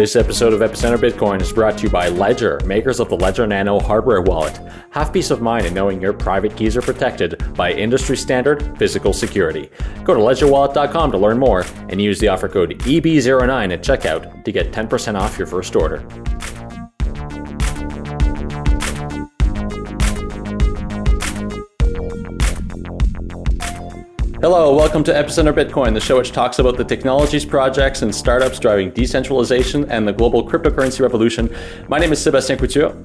This episode of Epicenter Bitcoin is brought to you by Ledger, makers of the Ledger Nano hardware wallet. Have peace of mind in knowing your private keys are protected by industry standard physical security. Go to ledgerwallet.com to learn more and use the offer code EB09 at checkout to get 10% off your first order. Hello, welcome to Epicenter Bitcoin, the show which talks about the technologies, projects, and startups driving decentralization and the global cryptocurrency revolution. My name is Sebastien Couture.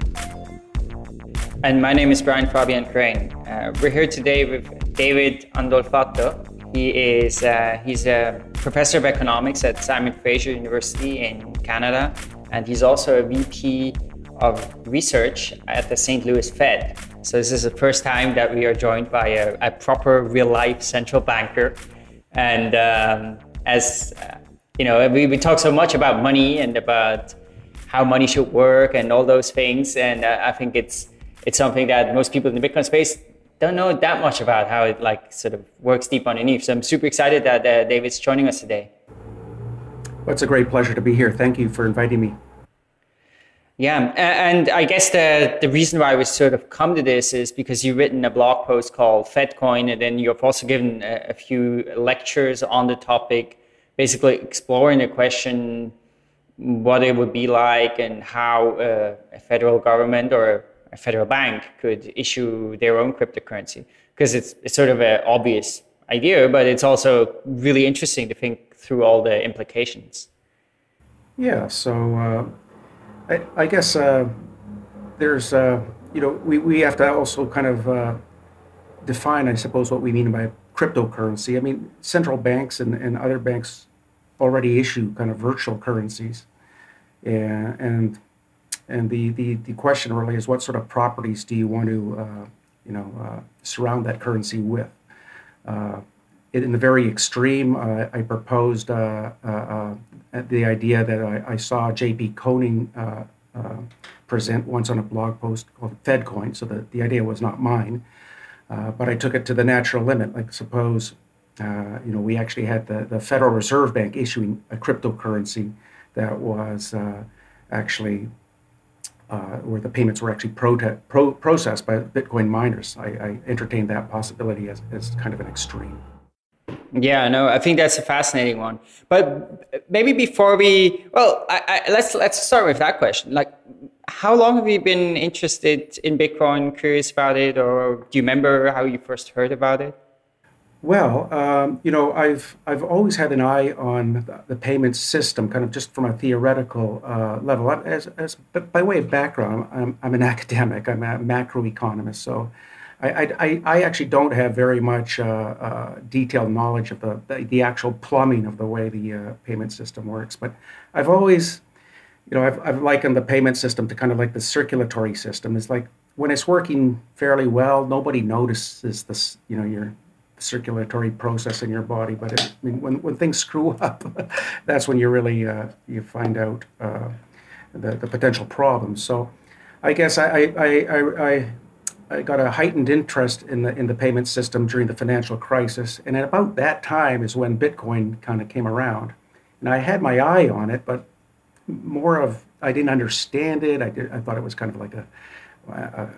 And my name is Brian Fabian Crain. Uh, we're here today with David Andolfatto. He is uh, he's a professor of economics at Simon Fraser University in Canada, and he's also a VP of research at the St. Louis Fed. So this is the first time that we are joined by a, a proper real life central banker. And um, as you know, we, we talk so much about money and about how money should work and all those things. And uh, I think it's it's something that most people in the Bitcoin space don't know that much about how it like sort of works deep underneath. So I'm super excited that uh, David's joining us today. Well, it's a great pleasure to be here. Thank you for inviting me. Yeah, and I guess the the reason why we sort of come to this is because you've written a blog post called FedCoin, and then you've also given a, a few lectures on the topic, basically exploring the question what it would be like and how uh, a federal government or a federal bank could issue their own cryptocurrency. Because it's, it's sort of an obvious idea, but it's also really interesting to think through all the implications. Yeah, so. Uh I, I guess uh, there's, uh, you know, we, we have to also kind of uh, define, I suppose, what we mean by cryptocurrency. I mean, central banks and, and other banks already issue kind of virtual currencies. And, and, and the, the, the question really is what sort of properties do you want to, uh, you know, uh, surround that currency with? Uh, in the very extreme, uh, I proposed uh, uh, the idea that I, I saw J.P. Koning present once on a blog post called FedCoin. So the, the idea was not mine, but I took it to the natural limit. Like suppose uh, you know, we actually had the, the Federal Reserve Bank issuing a cryptocurrency that was uh, actually uh, where the payments were actually pro- processed by Bitcoin miners. I, I entertained that possibility as, as kind of an extreme. Yeah, no, I think that's a fascinating one. But maybe before we, well, I, I, let's let's start with that question. Like, how long have you been interested in Bitcoin? Curious about it, or do you remember how you first heard about it? Well, um, you know, I've I've always had an eye on the, payment system, kind of just from a theoretical uh, level. As, as by way of background, I'm, I'm an academic. I'm a macroeconomist, so I, I, I actually don't have very much uh, uh, detailed knowledge of the, the, the, actual plumbing of the way the uh, payment system works, but I've always, you know, I've, I've likened the payment system to kind of like the circulatory system. It's like when it's working fairly well, nobody notices this, you know, your circulatory process in your body. But it, I mean, when, when things screw up, that's when you really uh, you find out uh, the, the potential problems. So I guess I, I, I, I I got a heightened interest in the in the payment system during the financial crisis, and at about that time is when Bitcoin kind of came around, and I had my eye on it, but more of I didn't understand it. I did, I thought it was kind of like a, a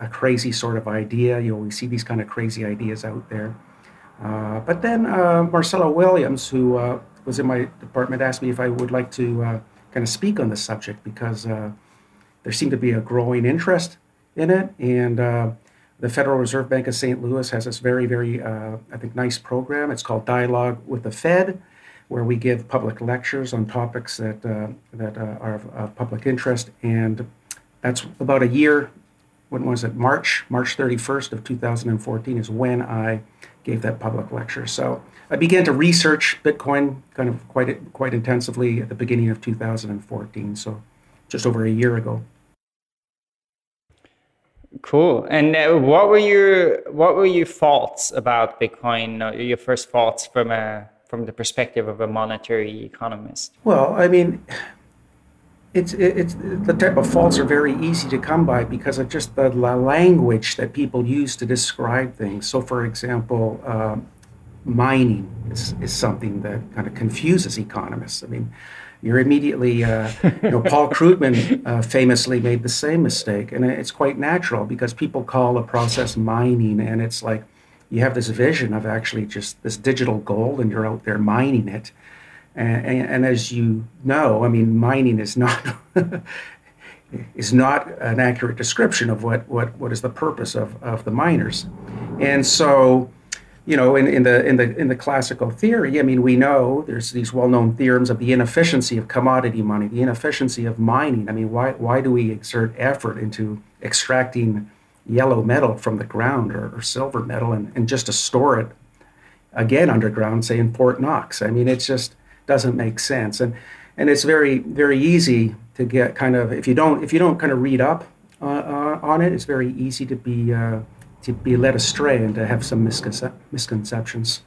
a, crazy sort of idea. You always see these kind of crazy ideas out there. Uh, but then uh, Marcelo Williams, who uh, was in my department, asked me if I would like to uh, kind of speak on the subject because uh, there seemed to be a growing interest in it. And uh, the Federal Reserve Bank of St. Louis has this very, very, uh, I think, nice program. It's called Dialogue with the Fed, where we give public lectures on topics that uh, that uh, are of, of, public interest. And that's about a year. When was it? March, March 31st of 2014 is when I gave that public lecture. So I began to research Bitcoin kind of quite quite intensively at the beginning of 2014. So just over a year ago. Cool. And uh, what were your what were your thoughts about Bitcoin? Uh, your first thoughts from a from the perspective of a monetary economist? Well, I mean, it's it's the type of faults are very easy to come by because of just the language that people use to describe things. So, for example, uh, mining is, is something that kind of confuses economists. I mean, you're immediately, uh, you know, Paul Krugman uh, famously made the same mistake. And it's quite natural because people call the process mining, and it's like you have this vision of actually just this digital gold and you're out there mining it. And, and, and as you know, I mean, mining is not. is not an accurate description of what, what, what is the purpose of, of the miners. And so, you know, in, in the in the in the classical theory, I mean, we know there's these well-known theorems of the inefficiency of commodity money, the inefficiency of mining. I mean, why why do we exert effort into extracting yellow metal from the ground or, or silver metal and, and just to store it again underground, say in Fort Knox? I mean, it just doesn't make sense. And and it's very very easy to get kind of if you don't if you don't kind of read up uh, uh, on it, it's very easy to be uh, to be led astray and to have some misconce- misconceptions.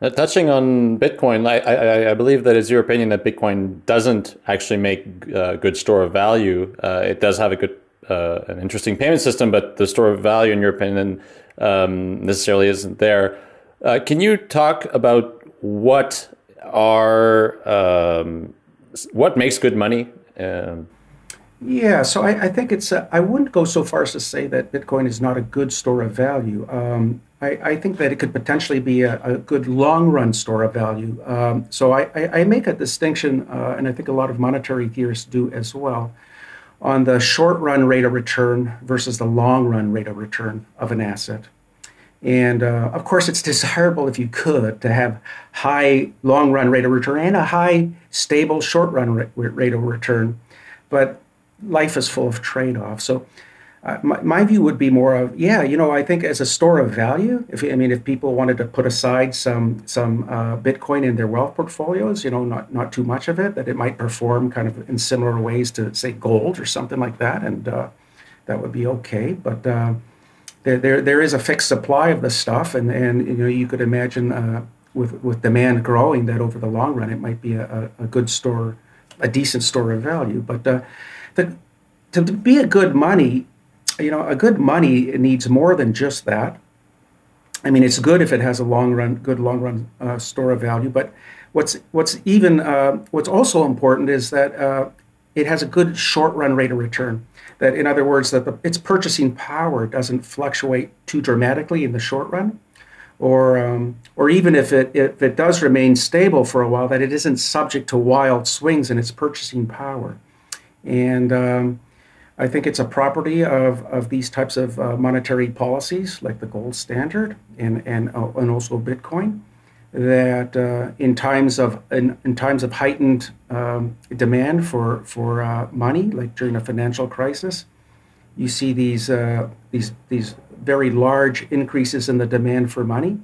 Uh, touching on Bitcoin, I, I, I, believe that it's your opinion that Bitcoin doesn't actually make a uh, good store of value. Uh, it does have a good, uh, an interesting payment system, but the store of value, in your opinion, um, necessarily isn't there. Uh, can you talk about what are um, what makes good money? Um, yeah, so I, I think it's, uh, I wouldn't go so far as to say that Bitcoin is not a good store of value. Um, I, I, think that it could potentially be a, a good long run store of value. Um, so I, I, make a distinction, uh, and I think a lot of monetary theorists do as well, on the short run rate of return versus the long run rate of return of an asset. And uh, of course, it's desirable if you could to have high long run rate of return and a high stable short run rate of return. But life is full of trade-offs. So uh, my, my view would be more of yeah, you know, I think as a store of value. If I mean, if people wanted to put aside some some uh, Bitcoin in their wealth portfolios, you know, not not too much of it, that it might perform kind of in similar ways to say gold or something like that, and uh, that would be okay. But uh, there, there there is a fixed supply of the stuff, and and you know, you could imagine uh, with with demand growing that over the long run, it might be a, a good store, a decent store of value, but uh, the, to be a good money, you know, a good money needs more than just that. I mean, it's good if it has a long run, good long run uh, store of value. But what's what's even uh, what's also important is that uh, it has a good short run rate of return. That, in other words, that the, its purchasing power doesn't fluctuate too dramatically in the short run, or um, or even if it if it does remain stable for a while, that it isn't subject to wild swings in its purchasing power. And um, I think it's a property of, of these types of uh, monetary policies, like the gold standard and, and, uh, and also Bitcoin, that uh, in times of in, in times of heightened um, demand for for uh, money, like during a financial crisis, you see these uh, these these very large increases in the demand for money.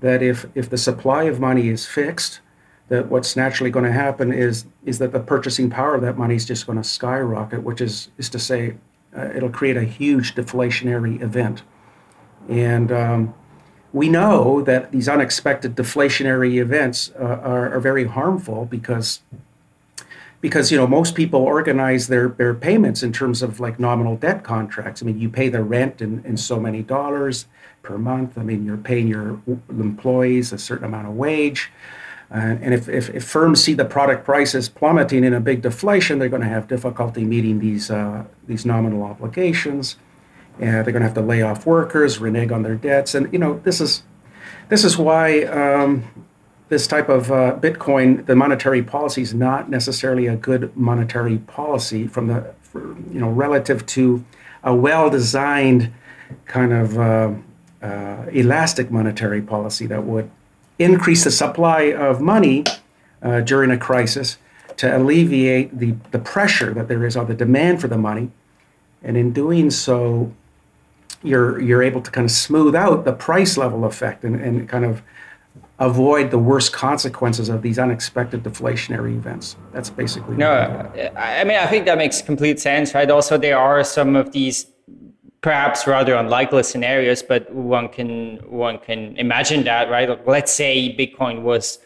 That if if the supply of money is fixed, that what's naturally going to happen is is that the purchasing power of that money is just going to skyrocket, which is is to say, uh, it'll create a huge deflationary event, and um, we know that these unexpected deflationary events uh, are, are very harmful because because you know most people organize their, their payments in terms of like nominal debt contracts. I mean, you pay the rent in, in so many dollars per month. I mean, you're paying your employees a certain amount of wage. Uh, and if, if, if, firms see the product prices plummeting in a big deflation, they're going to have difficulty meeting these, uh, these nominal obligations. And they're going to have to lay off workers, renege on their debts. And, you know, this is, this is why um, this type of uh, Bitcoin, the monetary policy is not necessarily a good monetary policy from the, for, you know, relative to a well-designed kind of uh, uh, elastic monetary policy that would increase the supply of money uh, during a crisis to alleviate the, the pressure that there is on the demand for the money. And in doing so, you're, you're able to kind of smooth out the price level effect and, and kind of avoid the worst consequences of these unexpected deflationary events. That's basically. No, I mean, I think that makes complete sense, right? Also, there are some of these perhaps rather unlikely scenarios, but one can one can imagine that, right? Let's say Bitcoin was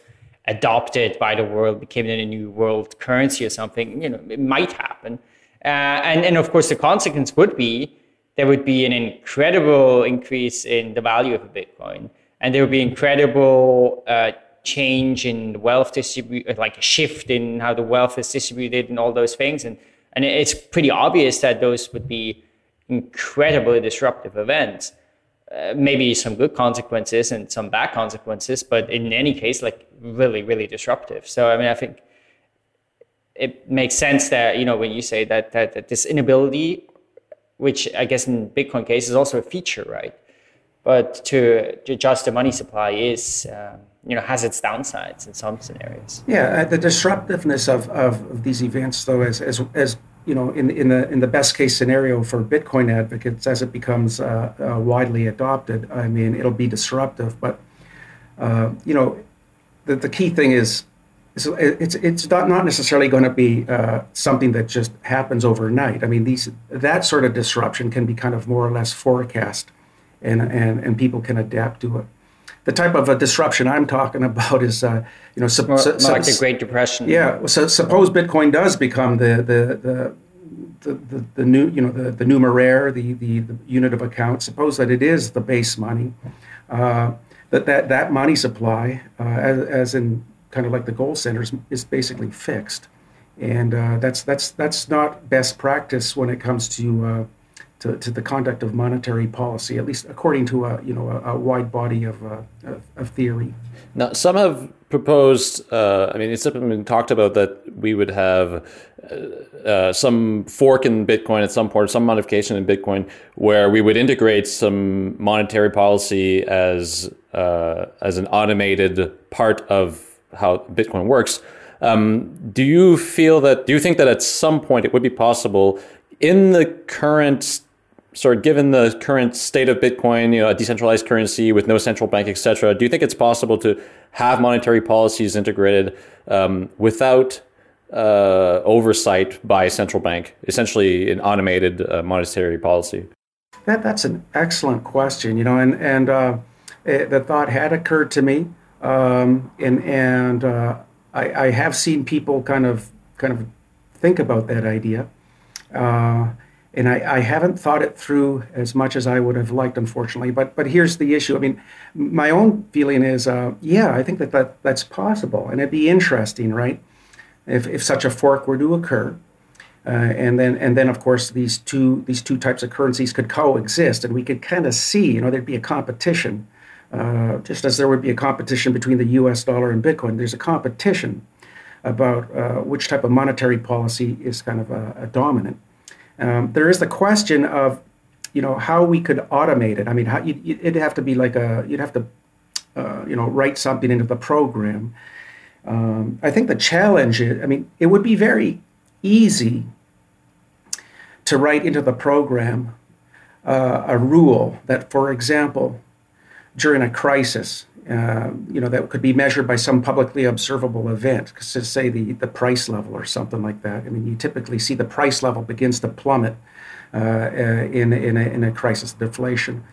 adopted by the world, became a new world currency or something. You know, it might happen, uh, and and of course the consequence would be there would be an incredible increase in the value of a Bitcoin, and there would be incredible uh, change in wealth distribute, like a shift in how the wealth is distributed and all those things. And, and it's pretty obvious that those would be incredibly disruptive events. Uh, maybe some good consequences and some bad consequences, but in any case, like really, really disruptive. So, I mean, I think it makes sense that, you know, when you say that, that, that this inability, which I guess in Bitcoin case is also a feature, right? But to, to adjust the money supply is, uh, you know, has its downsides in some scenarios. Yeah, uh, the disruptiveness of, of, of, these events, though, as, as, as you know, in, in the in the best case scenario for Bitcoin advocates, as it becomes uh, uh, widely adopted, I mean, it'll be disruptive. But uh, you know, the, the key thing is, is it's it's not not necessarily going to be uh, something that just happens overnight. I mean, these that sort of disruption can be kind of more or less forecast, and and and people can adapt to it the type of a disruption I'm talking about is, uh, you know, su- more, su- like the Great Depression. Yeah. So suppose Bitcoin does become the the the the, the, the new you know the, the numeraire the, the, the unit of account suppose that it is the base money uh, that, that that money supply uh, as, as in kind of like the gold centers is basically fixed and uh, that's that's that's not best practice when it comes to uh, to, to the conduct of monetary policy, at least according to a you know a, a wide body of, uh, of, of theory. Now, some have proposed. Uh, I mean, it's been talked about that we would have uh, uh, some fork in Bitcoin at some point, some modification in Bitcoin, where we would integrate some monetary policy as uh, as an automated part of how Bitcoin works. Um, do you feel that? Do you think that at some point it would be possible in the current sort of given the current state of Bitcoin, you know, a decentralized currency with no central bank, etc., do you think it's possible to have monetary policies integrated um, without uh, oversight by a central bank, essentially an automated uh, monetary policy? That, that's an excellent question, you know, and, and uh, it, the thought had occurred to me, um, and, and uh, I, I, have seen people kind of, kind of think about that idea. Uh, and I, I, haven't thought it through as much as I would have liked, unfortunately. But but here's the issue. I mean, my own feeling is, uh, yeah, I think that, that that's possible, and it'd be interesting, right? If if such a fork were to occur, uh, and then and then of course these two these two types of currencies could coexist, and we could kind of see, you know, there'd be a competition, uh, just as there would be a competition between the U.S. dollar and Bitcoin. There's a competition about uh, which type of monetary policy is kind of a, a dominant. Um, there is the question of, you know, how we could automate it. I mean, how, you, it'd have to be like a, you'd have to, uh, you know, write something into the program. Um, I think the challenge is, I mean, it would be very easy to write into the program uh, a rule that, for example, during a crisis, uh, you know, that could be measured by some publicly observable event, to say the, the price level or something like that. I mean, you typically see the price level begins to plummet uh, uh, in, in, a, in a crisis deflation.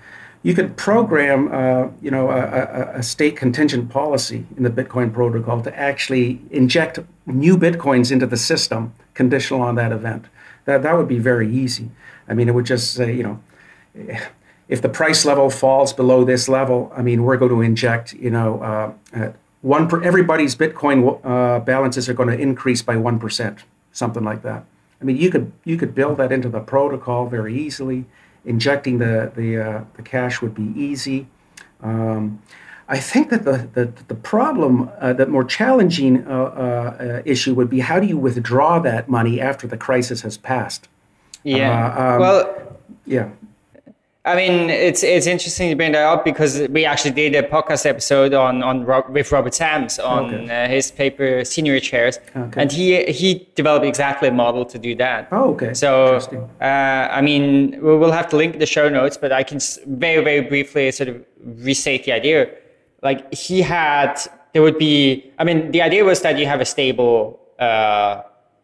You could program, uh, you know, a, a, a, state contingent policy in the Bitcoin protocol to actually inject new Bitcoins into the system, conditional on that event. That, that would be very easy. I mean, it would just say, you know, if the price level falls below this level, I mean, we're going to inject, you know, uh, one per, everybody's Bitcoin uh, balances are going to increase by one percent, something like that. I mean, you could you could build that into the protocol very easily. Injecting the the uh, the cash would be easy. Um, I think that the the, the problem, uh, the more challenging uh, uh, issue would be how do you withdraw that money after the crisis has passed? Yeah. Um, well. Yeah. I mean, it's it's interesting to bring that up because we actually did a podcast episode on on with Robert Sams on okay. uh, his paper Seigniorage Shares, okay. and he he developed exactly a model to do that. Oh, okay. So, uh, I mean, we will have to link the show notes, but I can very very briefly sort of restate the idea. Like he had, there would be. I mean, the idea was that you have a stable. Uh,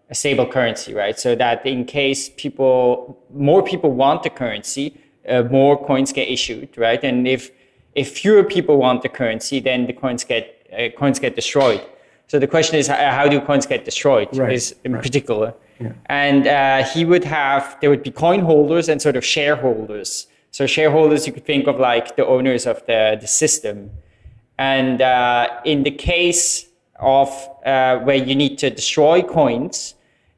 a stable currency, right? So that in case people, more people want the currency, uh, more coins get issued, right? And if if fewer people want the currency, then the coins get uh, coins get destroyed. So the question is, how do coins get destroyed? Right, is in right. particular, yeah. and uh, he would have there would be coin holders and sort of shareholders. So shareholders, you could think of like the owners of the the system, And uh, in the case of uh, where you need to destroy coins,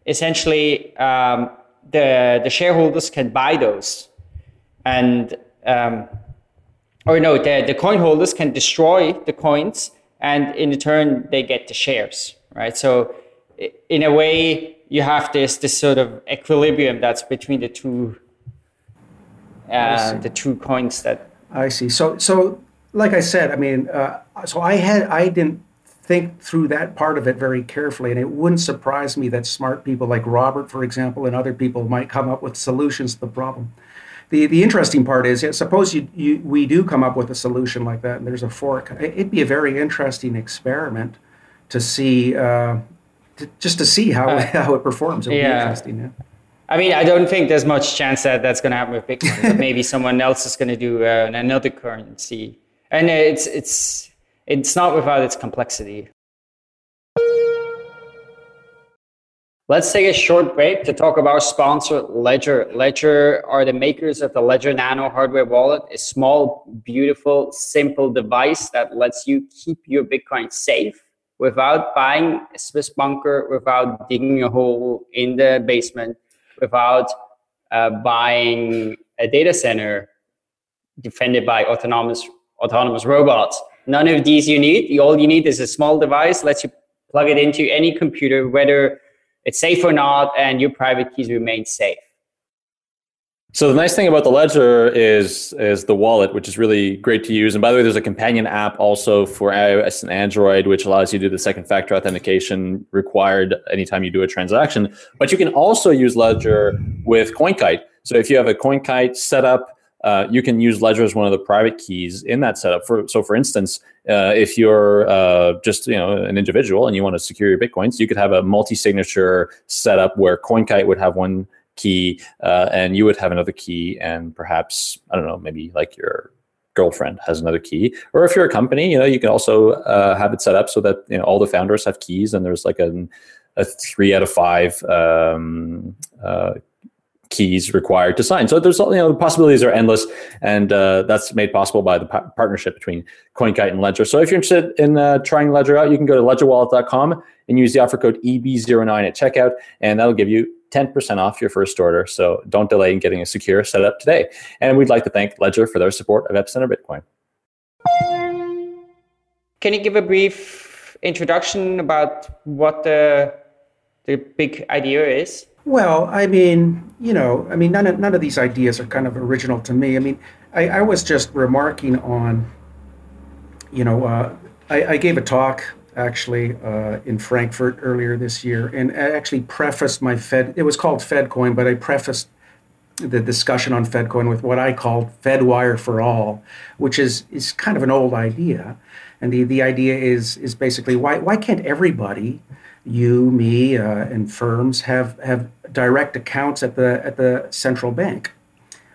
essentially um, the the shareholders can buy those, and um, or no, the the coin holders can destroy the coins, and in return they get the shares, right? So in a way, you have this this sort of equilibrium that's between the two uh, the two coins that. I see. So so like I said, I mean, uh, so I had I didn't think through that part of it very carefully, and it wouldn't surprise me that smart people like Robert, for example, and other people might come up with solutions to the problem. The, the interesting part is, suppose you, you, we do come up with a solution like that, and there's a fork. It'd be a very interesting experiment to see, uh, to, just to see how, uh, how it performs. It would yeah. be interesting. Yeah. I mean, I don't think there's much chance that that's going to happen with Bitcoin. maybe someone else is going to do uh, another currency and it's it's it's not without its complexity. Let's take a short break to talk about sponsor, Ledger. Ledger are the makers of the Ledger Nano hardware wallet, a small, beautiful, simple device that lets you keep your Bitcoin safe without buying a Swiss bunker, without digging a hole in the basement, without uh, buying a data center defended by autonomous autonomous robots. None of these you need. All you need is a small device, lets you plug it into any computer, whether it's safe or not, and your private keys remain safe. So the nice thing about the Ledger is is the wallet, which is really great to use. And by the way, there's a companion app also for iOS and Android, which allows you to do the second factor authentication required anytime you do a transaction. But you can also use Ledger with CoinKite. So if you have a CoinKite setup uh, you can use Ledger as one of the private keys in that setup. For so, for instance, uh, if you're uh, just you know an individual and you want to secure your bitcoins, you could have a multi-signature setup where CoinKite would have one key uh, and you would have another key, and perhaps I don't know, maybe like your girlfriend has another key or if you're a company you know you can also uh, have it set up so that you know all the founders have keys and there's like a, a three out of five um, uh, keys required to sign. So there's you know the possibilities are endless, and uh, that's made possible by the pa- partnership between CoinKite and Ledger. So if you're interested in uh, trying Ledger out, you can go to ledgerwallet.com and use the offer code EB09 at checkout, and that'll give you 10% off your first order. So don't delay in getting a secure setup today. And we'd like to thank Ledger for their support of Epicenter Bitcoin. Can you give a brief introduction about what the the big idea is? Well, I mean, you know, I mean, none of, none of these ideas are kind of original to me. I mean, I, I was just remarking on, you know, uh, I, I, gave a talk actually uh, in Frankfurt earlier this year, and I actually prefaced my Fed. It was called FedCoin, but I prefaced the discussion on FedCoin with what I called FedWire for all, which is is kind of an old idea, and the the idea is is basically why why can't everybody you, me, uh, and firms have have direct accounts at the at the central bank,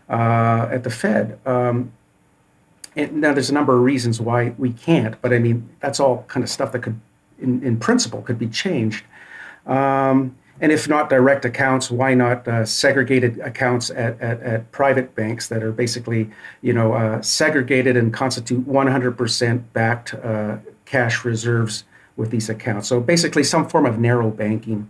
uh, at the Fed. Um, and now there's a number of reasons why we can't, but I mean that's all kind of stuff that could, in, in principle, could be changed. Um, and if not direct accounts, why not uh, segregated accounts at, at, at, private banks that are basically, you know, uh, segregated and constitute 100% backed uh, cash reserves with these accounts. So basically, some form of narrow banking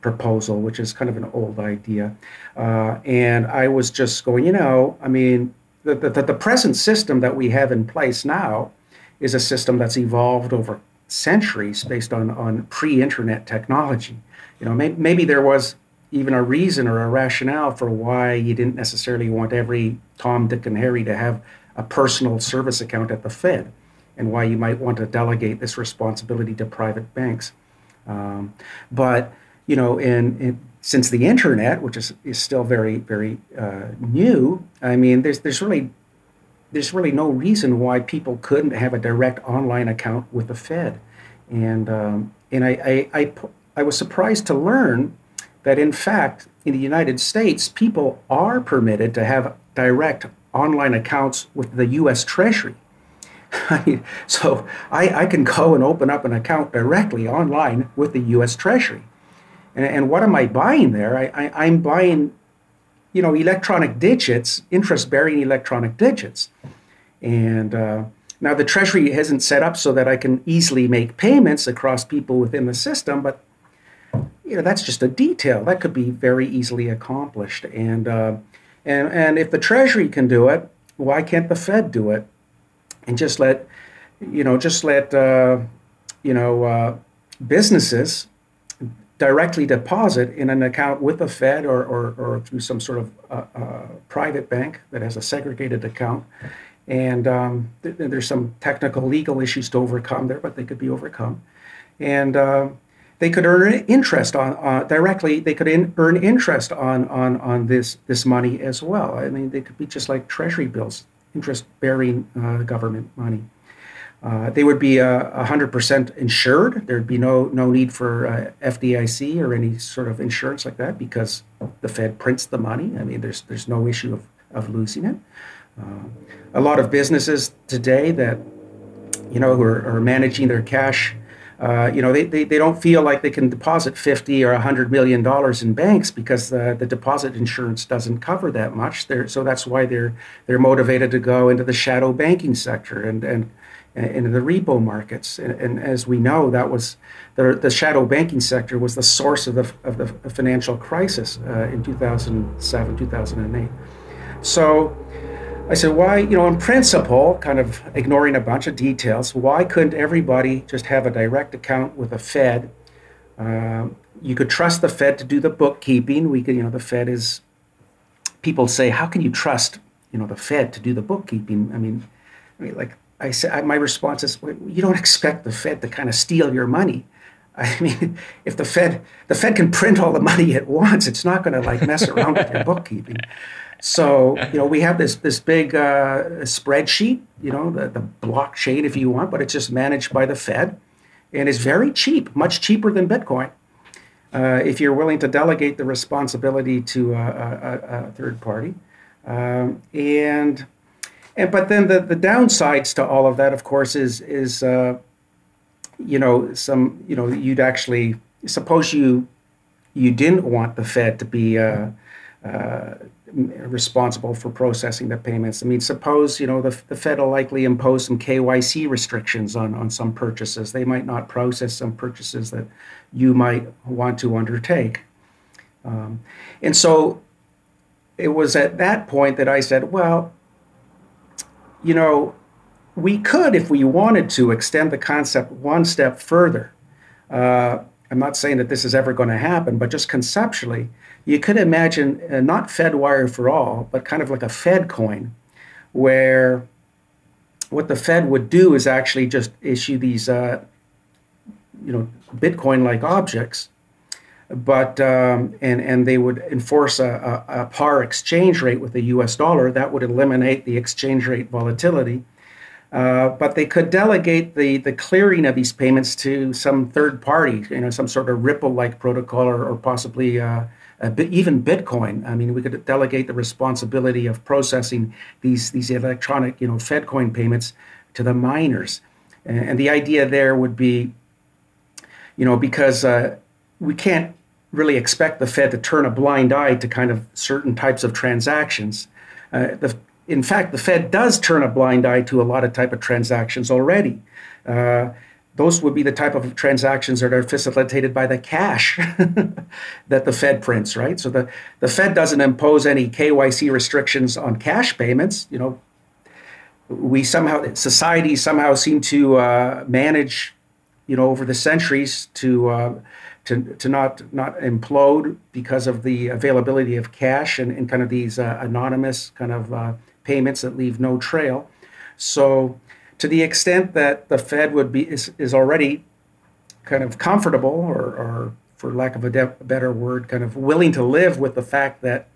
proposal, which is kind of an old idea. Uh, and I was just going, you know, I mean, the, the, the present system that we have in place now is a system that's evolved over centuries based on, on pre-internet technology. You know, may, maybe there was even a reason or a rationale for why you didn't necessarily want every Tom, Dick, and Harry to have a personal service account at the Fed and why you might want to delegate this responsibility to private banks. Um, but you know, in, in, since the internet, which is, is still very very uh, new, I mean, there's there's really there's really no reason why people couldn't have a direct online account with the Fed, and um, and I, I, I I was surprised to learn that in fact in the United States people are permitted to have direct online accounts with the U.S. Treasury. so I, I, can go and open up an account directly online with the U.S. Treasury. And, and what am I buying there? I, am buying, you know, electronic digits, interest-bearing electronic digits. And uh, Now, the Treasury isn't set up so that I can easily make payments across people within the system, but you know that's just a detail that could be very easily accomplished. And uh, and and if the Treasury can do it, why can't the Fed do it? And just let you know, just let uh, you know uh, businesses directly deposit in an account with the Fed or, or, or through some sort of uh, uh, private bank that has a segregated account. And um, th- there's some technical legal issues to overcome there, but they could be overcome. And uh, they could earn interest on uh, directly. They could in, earn interest on, on, on this, this money as well. I mean, they could be just like treasury bills, interest bearing uh, government money. Uh, they would be uh, 100% insured. There'd be no, no need for uh, FDIC or any sort of insurance like that because the Fed prints the money. I mean, there's, there's no issue of, of losing it. Uh, a lot of businesses today that, you know, who are, are managing their cash, uh, you know, they, they, they don't feel like they can deposit 50 or 100 million dollars in banks because the, the deposit insurance doesn't cover that much. They're, so that's why they're, they're motivated to go into the shadow banking sector and, and, in the repo markets. And, and, as we know, that was the, the shadow banking sector was the source of the, of the financial crisis uh, in 2007, 2008. So I said, why, you know, in principle, kind of ignoring a bunch of details, why couldn't everybody just have a direct account with the Fed? Um, you could trust the Fed to do the bookkeeping. We could, you know, the Fed is, people say, how can you trust, you know, the Fed to do the bookkeeping? I mean, I mean, like I said, my response is, you don't expect the Fed to kind of steal your money. I mean, if the Fed the Fed can print all the money it wants, it's not going to like mess around with your bookkeeping. So you know, we have this this big uh, spreadsheet, you know, the, the blockchain if you want, but it's just managed by the Fed, and it's very cheap, much cheaper than Bitcoin. Uh, if you're willing to delegate the responsibility to a, a, a third party, um, and and but then the, the downsides to all of that, of course, is is uh, you know some you know you'd actually suppose you you didn't want the Fed to be uh, uh, responsible for processing the payments. I mean, suppose you know the, the Fed will likely impose some KYC restrictions on on some purchases. They might not process some purchases that you might want to undertake. Um, and so it was at that point that I said, well, you know, we could, if we wanted to, extend the concept one step further. Uh, I'm not saying that this is ever going to happen, but just conceptually, you could imagine uh, not Fedwire for all, but kind of like a Fed coin, where what the Fed would do is actually just issue these, uh, you know, Bitcoin-like objects, but um, and and they would enforce a, a, a, par exchange rate with the U.S. dollar. That would eliminate the exchange rate volatility. Uh, but they could delegate the, the clearing of these payments to some third party, you know, some sort of Ripple-like protocol, or, or possibly uh, bit, even Bitcoin. I mean, we could delegate the responsibility of processing these these electronic, you know, FedCoin payments to the miners. And, and the idea there would be, you know, because uh, we can't really expect the Fed to turn a blind eye to kind of certain types of transactions. Uh, the, in fact, the Fed does turn a blind eye to a lot of type of transactions already. Uh, those would be the type of transactions that are facilitated by the cash that the Fed prints, right? So the, the Fed doesn't impose any KYC restrictions on cash payments. You know, we somehow society somehow seem to uh, manage, you know, over the centuries to uh, to, to not not implode because of the availability of cash and, and kind of these uh, anonymous kind of uh, payments that leave no trail. So, to the extent that the Fed would be is, is already kind of comfortable, or, or for lack of a, de- better word, kind of willing to live with the fact that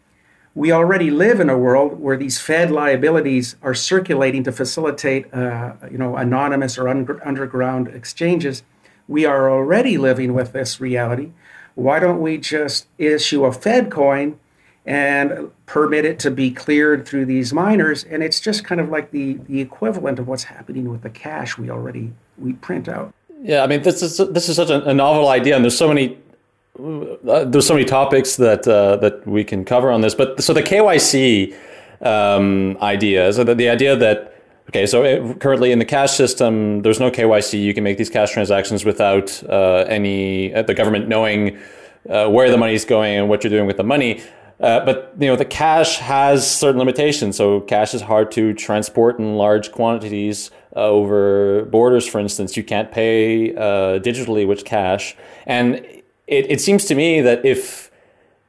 we already live in a world where these Fed liabilities are circulating to facilitate, uh, you know, anonymous or un- underground exchanges we are already living with this reality. Why don't we just issue a Fed coin and permit it to be cleared through these miners? And it's just kind of like the, the equivalent of what's happening with the cash we already we print out. Yeah, I mean this is this is such a, novel idea, and there's so many uh, there's so many topics that uh, that we can cover on this. But so the KYC um, idea, so the, the idea that Okay, so it, currently in the cash system, there's no KYC. You can make these cash transactions without uh, any uh, the government knowing uh, where the money is going and what you're doing with the money. Uh, but you know the cash has certain limitations. So cash is hard to transport in large quantities uh, over borders. For instance, you can't pay uh, digitally with cash, and it, it seems to me that if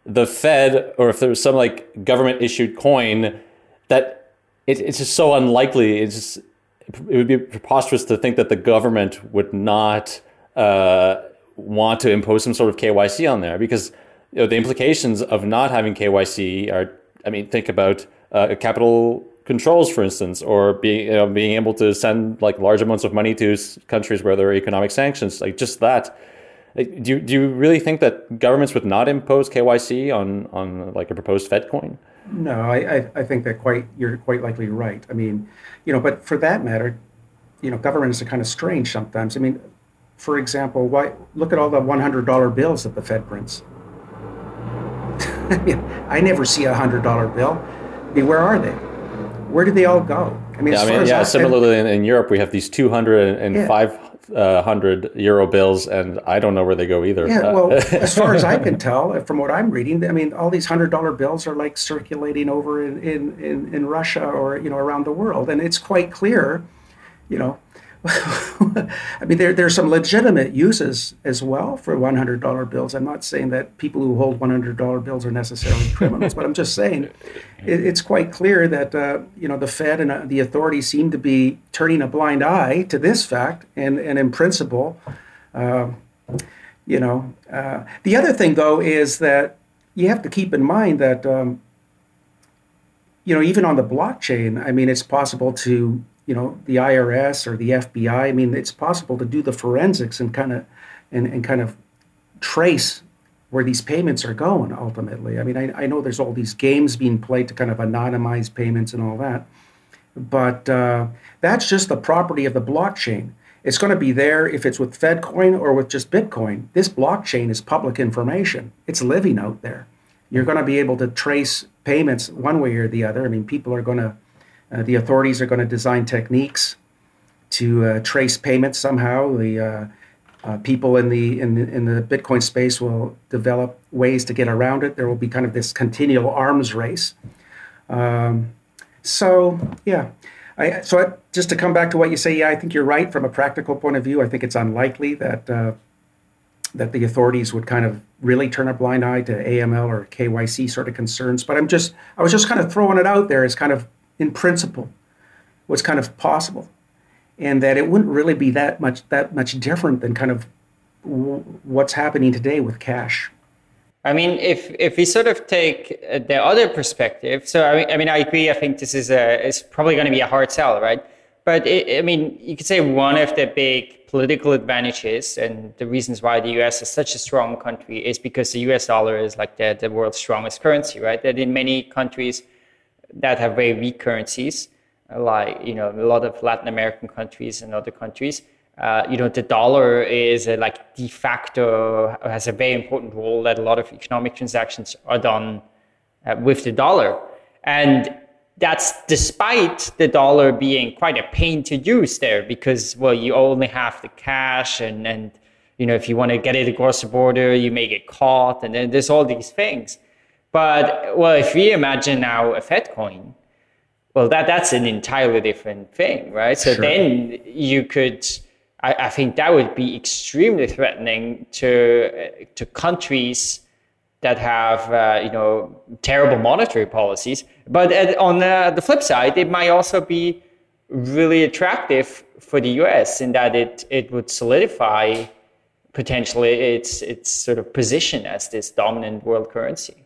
the Fed or if there was some like government issued coin that it, it's just so unlikely. It's just, it would be preposterous to think that the government would not uh, want to impose some sort of KYC on there because you know, the implications of not having KYC are, I mean, think about uh, capital controls, for instance, or being you know, being able to send like large amounts of money to countries where there are economic sanctions, like just that. Do you, do you really think that governments would not impose KYC on on like a proposed Fed coin? No, I, I, I think that quite you're quite likely right. I mean, you know, but for that matter, you know, governments are kind of strange sometimes. I mean, for example, why look at all the $100 bills that the Fed prints. I mean, I never see a hundred dollar bill. I mean, where are they? Where do they all go? I mean, yeah, I mean, yeah. Similarly, in, in, Europe, we have these 200 and yeah. 500 uh, euro bills, and I don't know where they go either. Yeah, uh, well, as far as I can tell, uh, from what I'm reading, I mean, all these hundred dollar bills are like circulating over in, in, in, in Russia or you know around the world, and it's quite clear, you know, I mean, there there's some legitimate uses as well for $100 bills. I'm not saying that people who hold $100 bills are necessarily criminals, but I'm just saying it, it's quite clear that uh, you know the Fed and uh, the authorities seem to be turning a blind eye to this fact, and and in principle, uh, you know, uh, the other thing though is that you have to keep in mind that. Um, you know, even on the blockchain, I mean, it's possible to you know the IRS or the FBI. I mean, it's possible to do the forensics and kind of and, and kind of trace where these payments are going ultimately. I mean, I, I know there's all these games being played to kind of anonymize payments and all that, but uh, that's just the property of the blockchain. It's going to be there if it's with FedCoin or with just Bitcoin. This blockchain is public information. It's living out there. You're going to be able to trace payments one way or the other. I mean, people are going to uh, the authorities are going to design techniques to uh, trace payments somehow. The uh, uh, people in the, in the in the Bitcoin space will develop ways to get around it. There will be kind of this continual arms race. Um, so yeah, I, so I, just to come back to what you say, yeah, I think you're right from a practical point of view. I think it's unlikely that uh, that the authorities would kind of really turn a blind eye to AML or KYC sort of concerns. But I'm just I was just kind of throwing it out there as kind of in principle was kind of possible and that it wouldn't really be that much that much different than kind of w- what's happening today with cash I mean, if if we sort of take uh, the other perspective, so I mean, I mean, I agree. I think this is a is probably going to be a hard sell, right? But it, I mean, you could say one of the big political advantages and the reasons why the U.S. is such a strong country is because the U.S. dollar is like the the world's strongest currency, right? That in many countries, that have very weak currencies, like you know a lot of Latin American countries and other countries. Uh, you know the dollar is a, like de facto has a very important role that a lot of economic transactions are done uh, with the dollar, and that's despite the dollar being quite a pain to use there because well you only have the cash and and you know if you want to get it across the border you may get caught and then there's all these things but well, if we imagine now a Fed coin, well, that that's an entirely different thing, right? So sure. then you could, I, I, think that would be extremely threatening to to countries that have uh, you know terrible monetary policies. But at, on the, the flip side, it might also be really attractive for the U.S. in that it it would solidify potentially its its sort of position as this dominant world currency.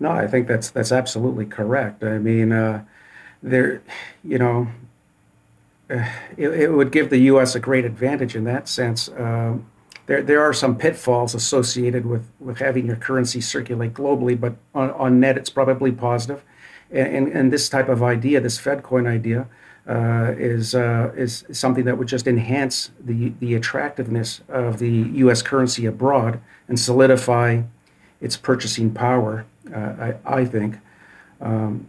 No, I think that's that's absolutely correct. I mean, uh, there, you know, uh, it, it, would give the U.S. a great advantage in that sense. Uh, there, there are some pitfalls associated with, with having your currency circulate globally, but on, on net, it's probably positive. And, and, and this type of idea, this FedCoin idea, uh, is uh, is something that would just enhance the the attractiveness of the U.S. currency abroad and solidify its purchasing power I, I, think. Um,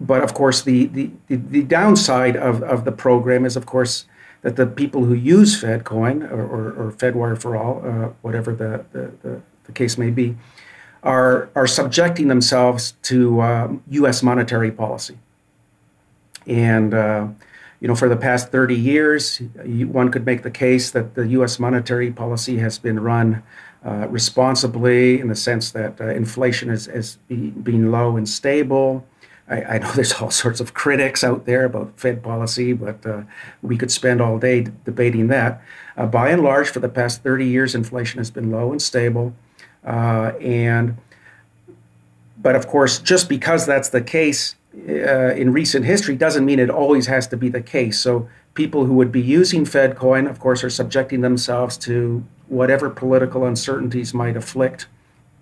but of course, the, the, the downside of, of the program is, of course, that the people who use FedCoin or, or, or FedWire for all, uh, whatever the, the, the, the, case may be, are, are subjecting themselves to um, U.S. monetary policy. And, uh, you know, for the past 30 years, one could make the case that the U.S. monetary policy has been run uh, responsibly in the sense that uh, inflation has, has been low and stable. I, I, know there's all sorts of critics out there about Fed policy, but uh, we could spend all day debating that. Uh, by and large, for the past 30 years, inflation has been low and stable. Uh, and but of course, just because that's the case uh, in recent history doesn't mean it always has to be the case. So people who would be using FedCoin, of course, are subjecting themselves to whatever political uncertainties might afflict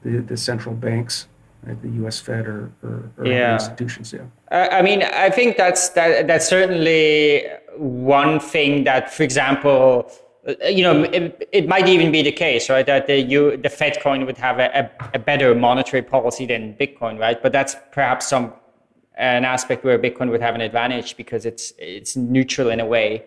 the, the central banks the U.S. Fed or, or, or yeah. institutions. Yeah. I mean, I think that's that. That's certainly one thing that, for example, uh, you know, it, it might even be the case, right? That the you the Fed coin would have a, a, a better monetary policy than Bitcoin, right? But that's perhaps some an aspect where Bitcoin would have an advantage because it's it's neutral in a way.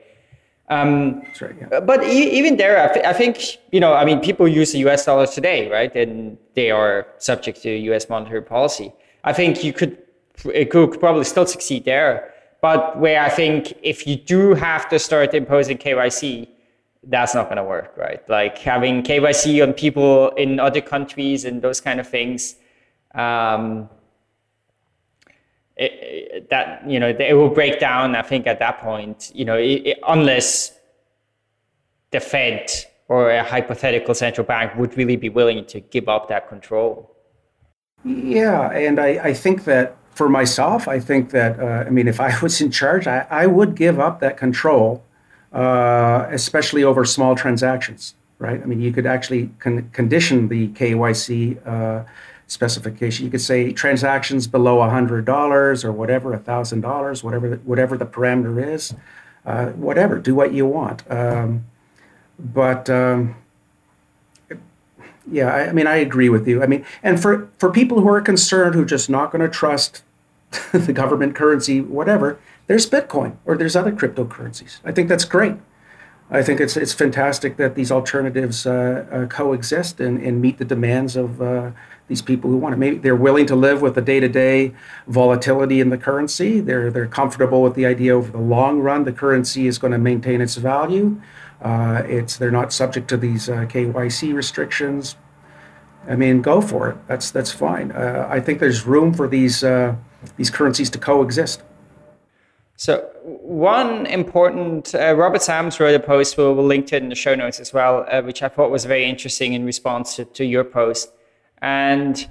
Um, right. Yeah. But e- even there, I, th- I, think you know, I mean, people use the U.S. dollar today, right? And they are subject to U.S. monetary policy. I think you could, it could probably still succeed there. But where I think if you do have to start imposing KYC, that's not going to work, right? Like having KYC on people in other countries and those kind of things. Um, it, that you know it will break down. I think at that point, you know, it, unless the Fed or a hypothetical central bank would really be willing to give up that control. Yeah, and I, I think that for myself, I think that uh, I mean, if I was in charge, I, I would give up that control, uh, especially over small transactions. Right? I mean, you could actually con- condition the KYC. Uh, specification. You could say transactions below $100 or whatever, $1,000, whatever, whatever the parameter is, uh, whatever, do what you want. Um, but um, yeah, I, I, mean, I agree with you. I mean, and for, for people who are concerned, who are just not going to trust the government currency, whatever, there's Bitcoin or there's other cryptocurrencies. I think that's great. I think it's it's fantastic that these alternatives uh, uh, coexist and, and meet the demands of uh, these people who want it. Maybe they're willing to live with the day-to-day volatility in the currency. They're they're comfortable with the idea over the long run the currency is going to maintain its value. Uh, it's they're not subject to these uh, KYC restrictions. I mean, go for it. That's that's fine. Uh, I think there's room for these uh, these currencies to coexist. So one important uh, Robert Sams wrote a post. We'll, we'll, link to it in the show notes as well, uh, which I thought was very interesting in response to, to your post and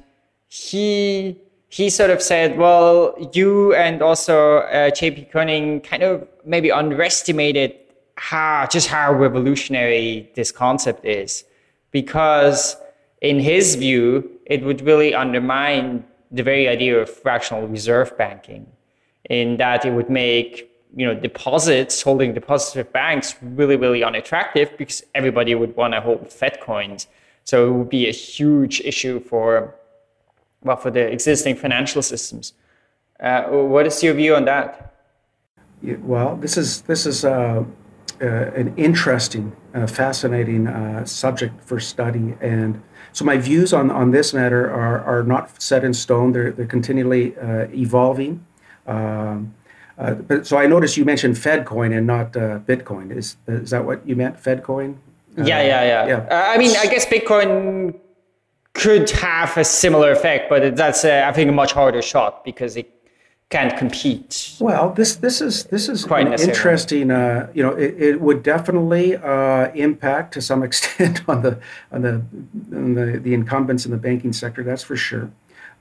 he he sort of said, well, you and also uh, J.P. Koning kind of maybe underestimated how just how revolutionary this concept is, because in his view, it would really undermine the very idea of fractional reserve banking, in that it would make you know deposits holding deposits with banks really really unattractive because everybody would want to hold Fed coins so it would be a huge issue for, well, for the existing financial systems. Uh, what is your view on that? Yeah, well, this is this is uh, uh, an interesting, uh, fascinating uh, subject for study, and so my views on, on this matter are, are not set in stone. They're they're continually uh, evolving. Um, but so I noticed you mentioned FedCoin and not Bitcoin. Is is that what you meant? FedCoin? Yeah, yeah, yeah. yeah. Uh, I mean, I guess Bitcoin could have a similar effect, but that's uh, I think a much harder shot because it can't compete. Well, this this is this is quite interesting. Uh, you know, it, it would definitely uh, impact to some extent on the on the on the, the incumbents in the banking sector. That's for sure.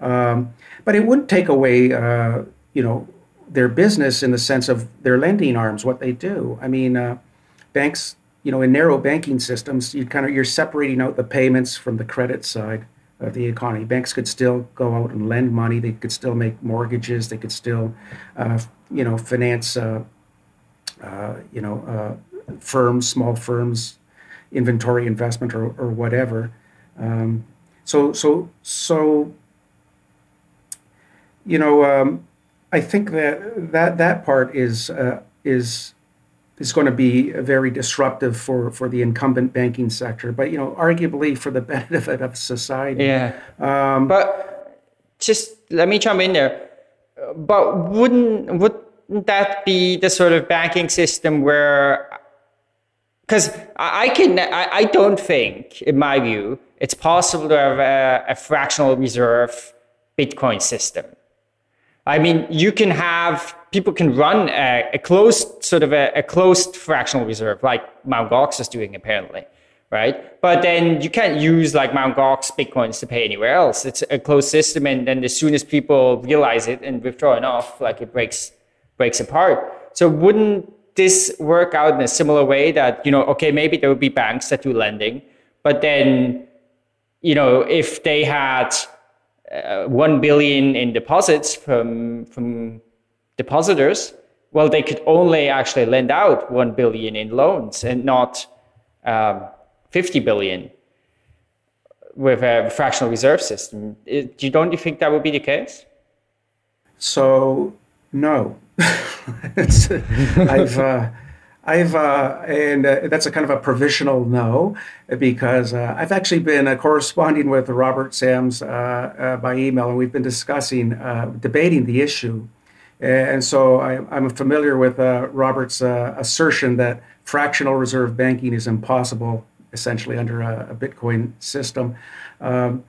Um, but it wouldn't take away, uh, you know, their business in the sense of their lending arms, what they do. I mean, uh, banks you know, in narrow banking systems, you kind of you're separating out the payments from the credit side of the economy. Banks could still go out and lend money. They could still make mortgages. They could still, uh, you know, finance, uh, uh, you know, uh, firms, small firms, inventory investment or, or whatever. Um, so so so, you know. Um, I think that that that part is uh, is is going to be very disruptive for, for the incumbent banking sector, but you know, arguably for the benefit of society. Yeah. Um, but just let me jump in there. But wouldn't wouldn't that be the sort of banking system where? Because I can, I, I don't think, in my view, it's possible to have a, a fractional reserve Bitcoin system. I mean, you can have people can run a, a closed sort of a, a, closed fractional reserve, like Mt. Gox is doing apparently, right? But then you can't use like Mt. Gox bitcoins to pay anywhere else. It's a closed system, and then as soon as people realize it and withdraw enough, like it breaks breaks apart. So wouldn't this work out in a similar way that you know, okay, maybe there would be banks that do lending, but then you know, if they had uh, 1 billion in deposits from from depositors, well, they could only actually lend out 1 billion in loans and not um, 50 billion with a fractional reserve system. It, you don't you think that would be the case? So, no. I've, uh, I've, uh, and uh, that's a kind of a provisional no, because uh, I've actually been uh, corresponding with Robert Sams uh, uh, by email, and we've been discussing, debating the issue and so I, am familiar with Robert's assertion that fractional reserve banking is impossible, essentially, under a, a Bitcoin system. Um,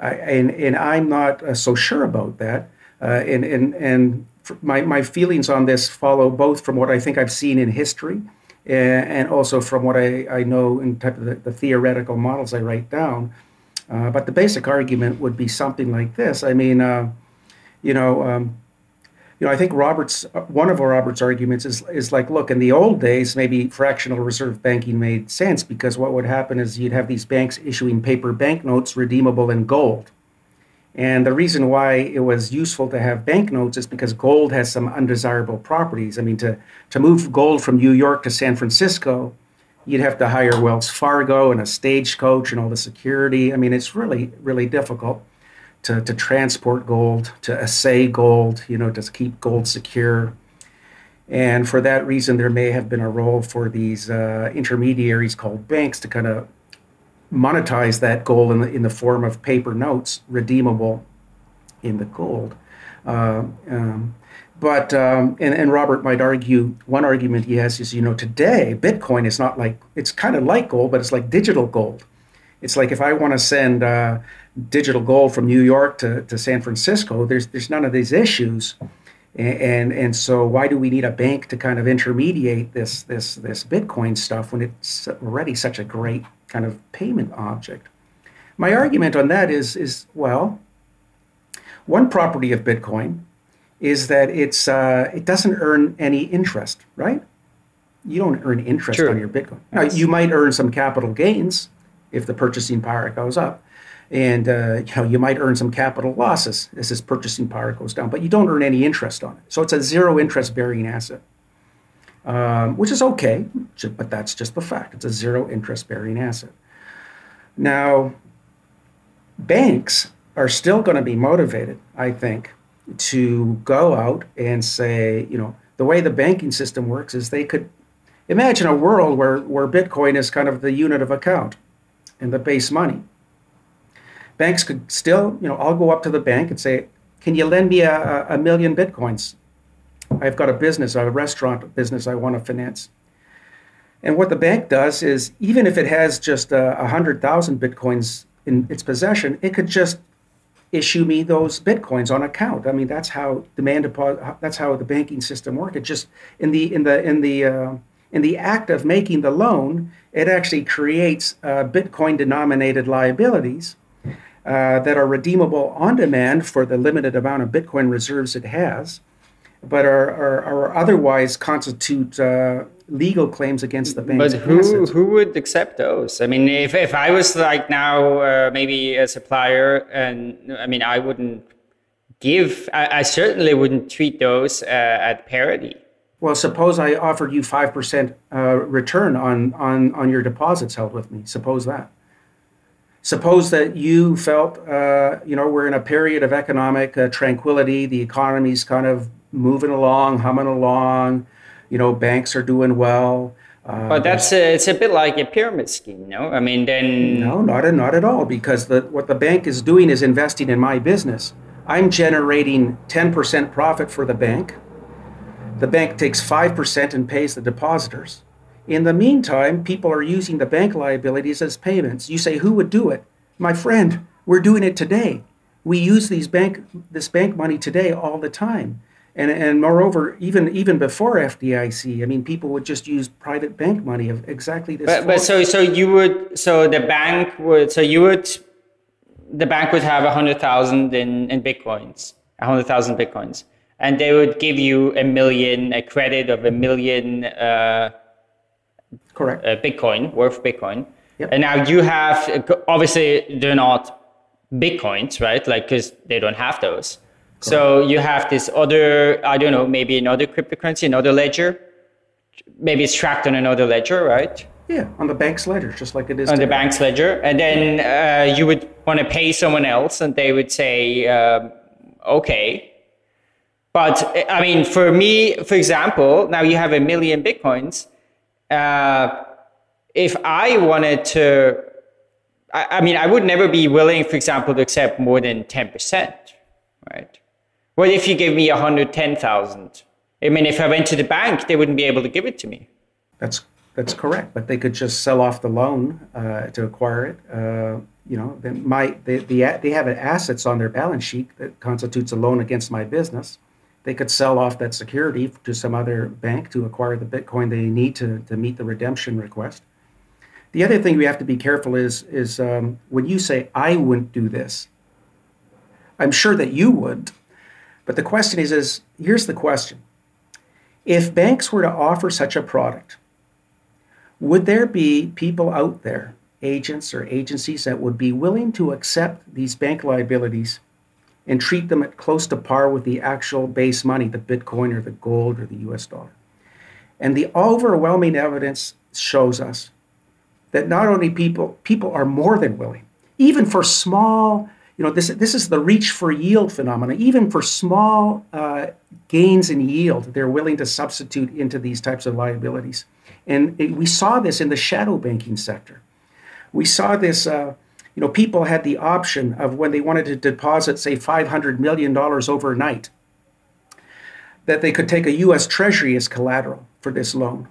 I, and, and, I'm not so sure about that. And and, and my, my feelings on this follow both from what I think I've seen in history and, and also from what I, I know in type of the, the theoretical models I write down. Uh, but the basic argument would be something like this. I mean, uh, you know, um, you know, I think Roberts, one of Roberts' arguments is is like, look, in the old days, maybe fractional reserve banking made sense because what would happen is you'd have these banks issuing paper banknotes redeemable in gold. And the reason why it was useful to have banknotes is because gold has some undesirable properties. I mean, to, to move gold from New York to San Francisco, you'd have to hire Wells Fargo and a stagecoach and all the security. I mean, it's really, really difficult to, to transport gold, to assay gold, you know, to keep gold secure. And for that reason, there may have been a role for these uh, intermediaries called banks to kind of monetize that gold in the, in the form of paper notes, redeemable in the gold. Uh, um, but um, and, and Robert might argue one argument he has is you know today Bitcoin is not like it's kind of like gold, but it's like digital gold. It's like if I want to send uh, digital gold from New York to, to San Francisco, there's there's none of these issues. And, and, and so why do we need a bank to kind of intermediate this this this Bitcoin stuff when it's already such a great kind of payment object? My argument on that is is well, one property of Bitcoin is that it's uh, it doesn't earn any interest, right? You don't earn interest on your Bitcoin. Now, you might earn some capital gains if the purchasing power goes up, and uh, you know you might earn some capital losses as this purchasing power goes down, but you don't earn any interest on it. So it's a zero interest bearing asset, um, which is okay, but that's just the fact. It's a zero interest bearing asset. Now, banks are still going to be motivated, I think, to go out and say, you know, the way the banking system works is they could imagine a world where, where Bitcoin is kind of the unit of account and the base money banks could still, you know, I'll go up to the bank and say, can you lend me a, a million bitcoins? I've got a business, a restaurant business I want to finance. And what the bank does is, even if it has just a uh, hundred thousand bitcoins in its possession, it could just issue me those bitcoins on account. I mean, that's how demand deposit. That's how the banking system works. It just in the in the in the uh, in the act of making the loan, it actually creates uh, Bitcoin denominated liabilities uh, that are redeemable on demand for the limited amount of Bitcoin reserves it has, but are, are, are otherwise constitute uh, legal claims against the bank. But who, assets. who would accept those? I mean, if, if I was like now uh, maybe a supplier, and I mean, I wouldn't give, I, I certainly wouldn't treat those uh, at parity. Well, suppose I offered you 5% uh, return on, on, on your deposits held with me. Suppose that suppose that you felt, uh, you know, we're in a period of economic uh, tranquility, the economy's kind of moving along, humming along. You know, banks are doing well. Uh, but that's a, it's a bit like a pyramid scheme, no? I mean, then no, not not at all, because the what the bank is doing is investing in my business. I'm generating 10% profit for the bank. The bank takes 5% and pays the depositors. In the meantime, people are using the bank liabilities as payments. You say, who would do it? My friend, we're doing it today. We use these bank this bank money today all the time. And, and moreover, even even before FDIC, I mean, people would just use private bank money of exactly this. But, but so so you would so the bank would so you would the bank would have a hundred thousand in in bitcoins, a hundred thousand bitcoins, and they would give you a million, a credit of a million. Uh, Correct. Uh, Bitcoin worth Bitcoin, yep. and now you have obviously they're not bitcoins, right? Like because they don't have those. So you have this other, I don't know, maybe another cryptocurrency, another ledger. Maybe it's tracked on another ledger, right? Yeah, on the bank's ledger, just like it is. On today. the bank's ledger, and then uh, you would want to pay someone else, and they would say, um, "Okay." But I mean, for me, for example, now you have a million bitcoins. Uh, if I wanted to, I, I mean, I would never be willing, for example, to accept more than ten percent, right? What if you gave me a hundred ten thousand? I mean, if I went to the bank, they wouldn't be able to give it to me. That's that's correct, but they could just sell off the loan uh, to acquire it. Uh, you know, they, they they have assets on their balance sheet that constitutes a loan against my business. They could sell off that security to some other bank to acquire the Bitcoin they need to to meet the redemption request. The other thing we have to be careful is is um, when you say I wouldn't do this. I'm sure that you would, but the question is is here's the question: If banks were to offer such a product would there be people out there, agents or agencies, that would be willing to accept these bank liabilities and treat them at close to par with the actual base money, the Bitcoin or the gold or the US dollar? And the overwhelming evidence shows us that not only people people are more than willing, even for small, you know, this this is the reach for yield phenomenon. Even for small uh, gains in yield, they're willing to substitute into these types of liabilities. And it, we saw this in the shadow banking sector. We saw this, uh, you know, people had the option of when they wanted to deposit, say, $500 million overnight, that they could take a US Treasury as collateral for this loan.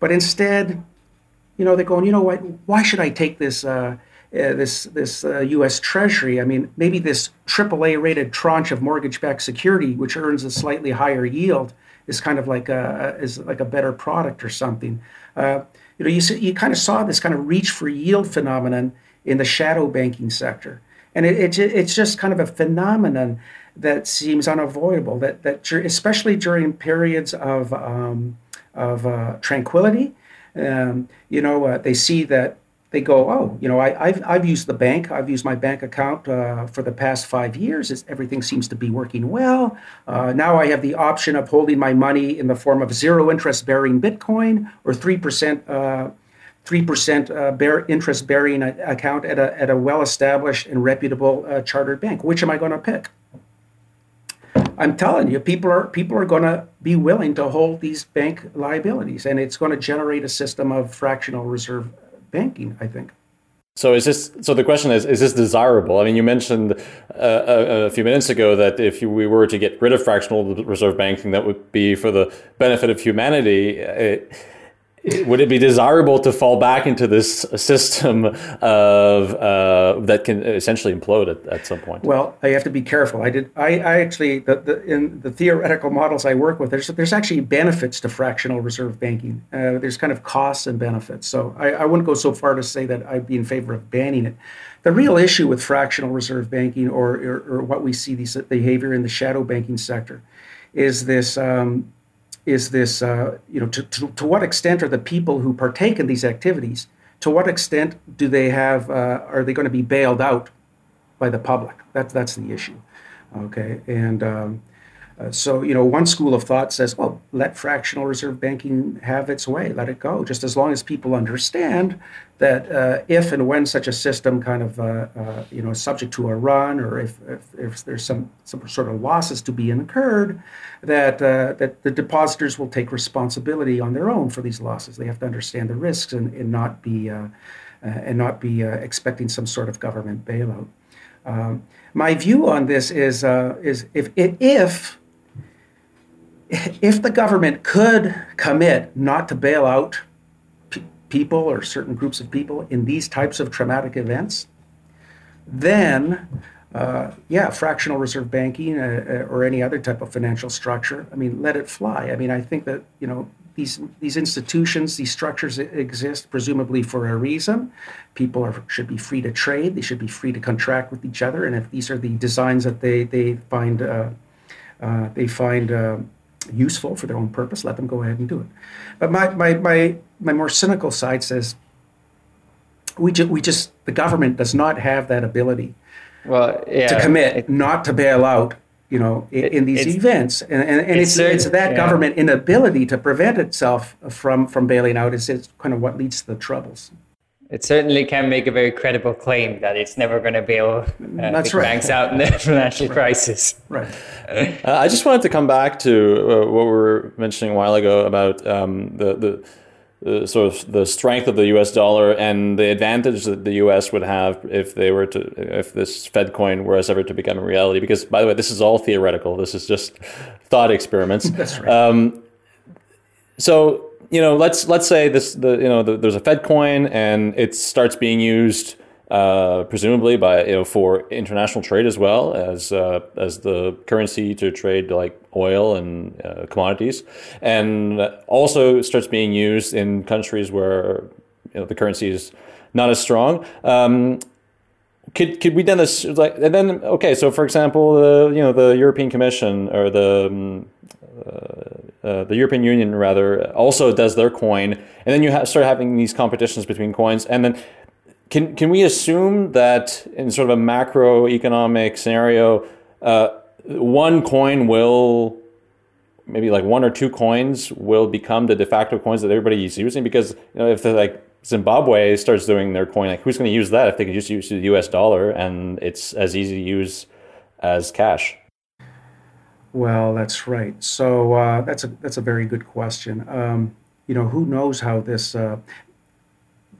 But instead, you know, they're going, you know what, why should I take this? Uh, uh, this this uh, U.S. Treasury. I mean, maybe this AAA rated tranche of mortgage-backed security, which earns a slightly higher yield, is kind of like a is like a better product or something. Uh, you know, you you kind of saw this kind of reach for yield phenomenon in the shadow banking sector, and it, it it's just kind of a phenomenon that seems unavoidable. That that especially during periods of um, of uh, tranquility, um, you know, uh, they see that they go, oh, you know, I, have I've used the bank. I've used my bank account uh, for the past five years. It's, everything seems to be working well. Uh, now I have the option of holding my money in the form of zero interest bearing Bitcoin or 3%. Uh, 3% uh, bear, interest bearing account at a, at a well established and reputable uh, chartered bank. Which am I going to pick? I'm telling you, people are people are going to be willing to hold these bank liabilities, and it's going to generate a system of fractional reserve banking, I think. So is this? So the question is: Is this desirable? I mean, you mentioned uh, a, a, few minutes ago that if we were to get rid of fractional reserve banking, that would be for the benefit of humanity. It, would it be desirable to fall back into this system of uh, that can essentially implode at, at some point? Well, I have to be careful. I did. I, I actually the, the, in the theoretical models I work with, there's there's actually benefits to fractional reserve banking. Uh, there's kind of costs and benefits. So I, I wouldn't go so far to say that I'd be in favor of banning it. The real issue with fractional reserve banking, or or, or what we see these behavior in the shadow banking sector, is this. Um, is this, uh, you know, to, to, to, what extent are the people who partake in these activities, to what extent do they have, uh, are they going to be bailed out by the public? That's, that's the issue. Okay. And, um, Uh, so, you know, one school of thought says, well, let fractional reserve banking have its way, let it go, just as long as people understand that uh, if and when such a system kind of, uh, uh you know, is subject to a run or if, if, if, there's some, some sort of losses to be incurred, that, uh, that the depositors will take responsibility on their own for these losses. They have to understand the risks and, and not be, and not be expecting some sort of government bailout. Um, my view on this is, is if, if if the government could commit not to bail out p- people or certain groups of people in these types of traumatic events, then uh, yeah, fractional reserve banking uh, uh, or any other type of financial structure. I mean, let it fly. I mean, I think that you know these these institutions, these structures exist presumably for a reason. People are, should be free to trade. They should be free to contract with each other. And if these are the designs that they they find uh, uh they find uh, useful for their own purpose, let them go ahead and do it. But my, my, my, my more cynical side says we, ju- we just, the government does not have that ability well, yeah, to commit it, not to bail out you know, in, in these events. And, and, and it's, it's, it's that yeah. government inability to prevent itself from, from bailing out is, is kind of what leads to the troubles it certainly can make a very credible claim that it's never going to bail uh, That's right. banks out in the financial right. crisis. Right. Uh, I just wanted to come back to uh, what we were mentioning a while ago about um, the, the the sort of the strength of the U.S. dollar and the advantage that the U.S. would have if they were to if this Fed coin were ever to become a reality. Because by the way, this is all theoretical. This is just thought experiments. That's right. Um, so you know, let's let's say this the you know the, there's a Fed coin and it starts being used uh, presumably by you know for international trade as well as uh, as the currency to trade like oil and uh, commodities, and also starts being used in countries where you know the currency is not as strong. Um, could could we then like and then okay so for example the you know the European Commission or the um, uh, the European Union rather also does their coin, and then you ha- start having these competitions between coins, and then can can we assume that in sort of a macroeconomic scenario, uh, one coin will maybe like one or two coins will become the de facto coins that everybody is using because you know if like Zimbabwe starts doing their coin, like who's going to use that if they can just use the U.S. dollar and it's as easy to use as cash? Well, that's right. So uh, that's a that's a very good question. Um, you know, who knows how this uh,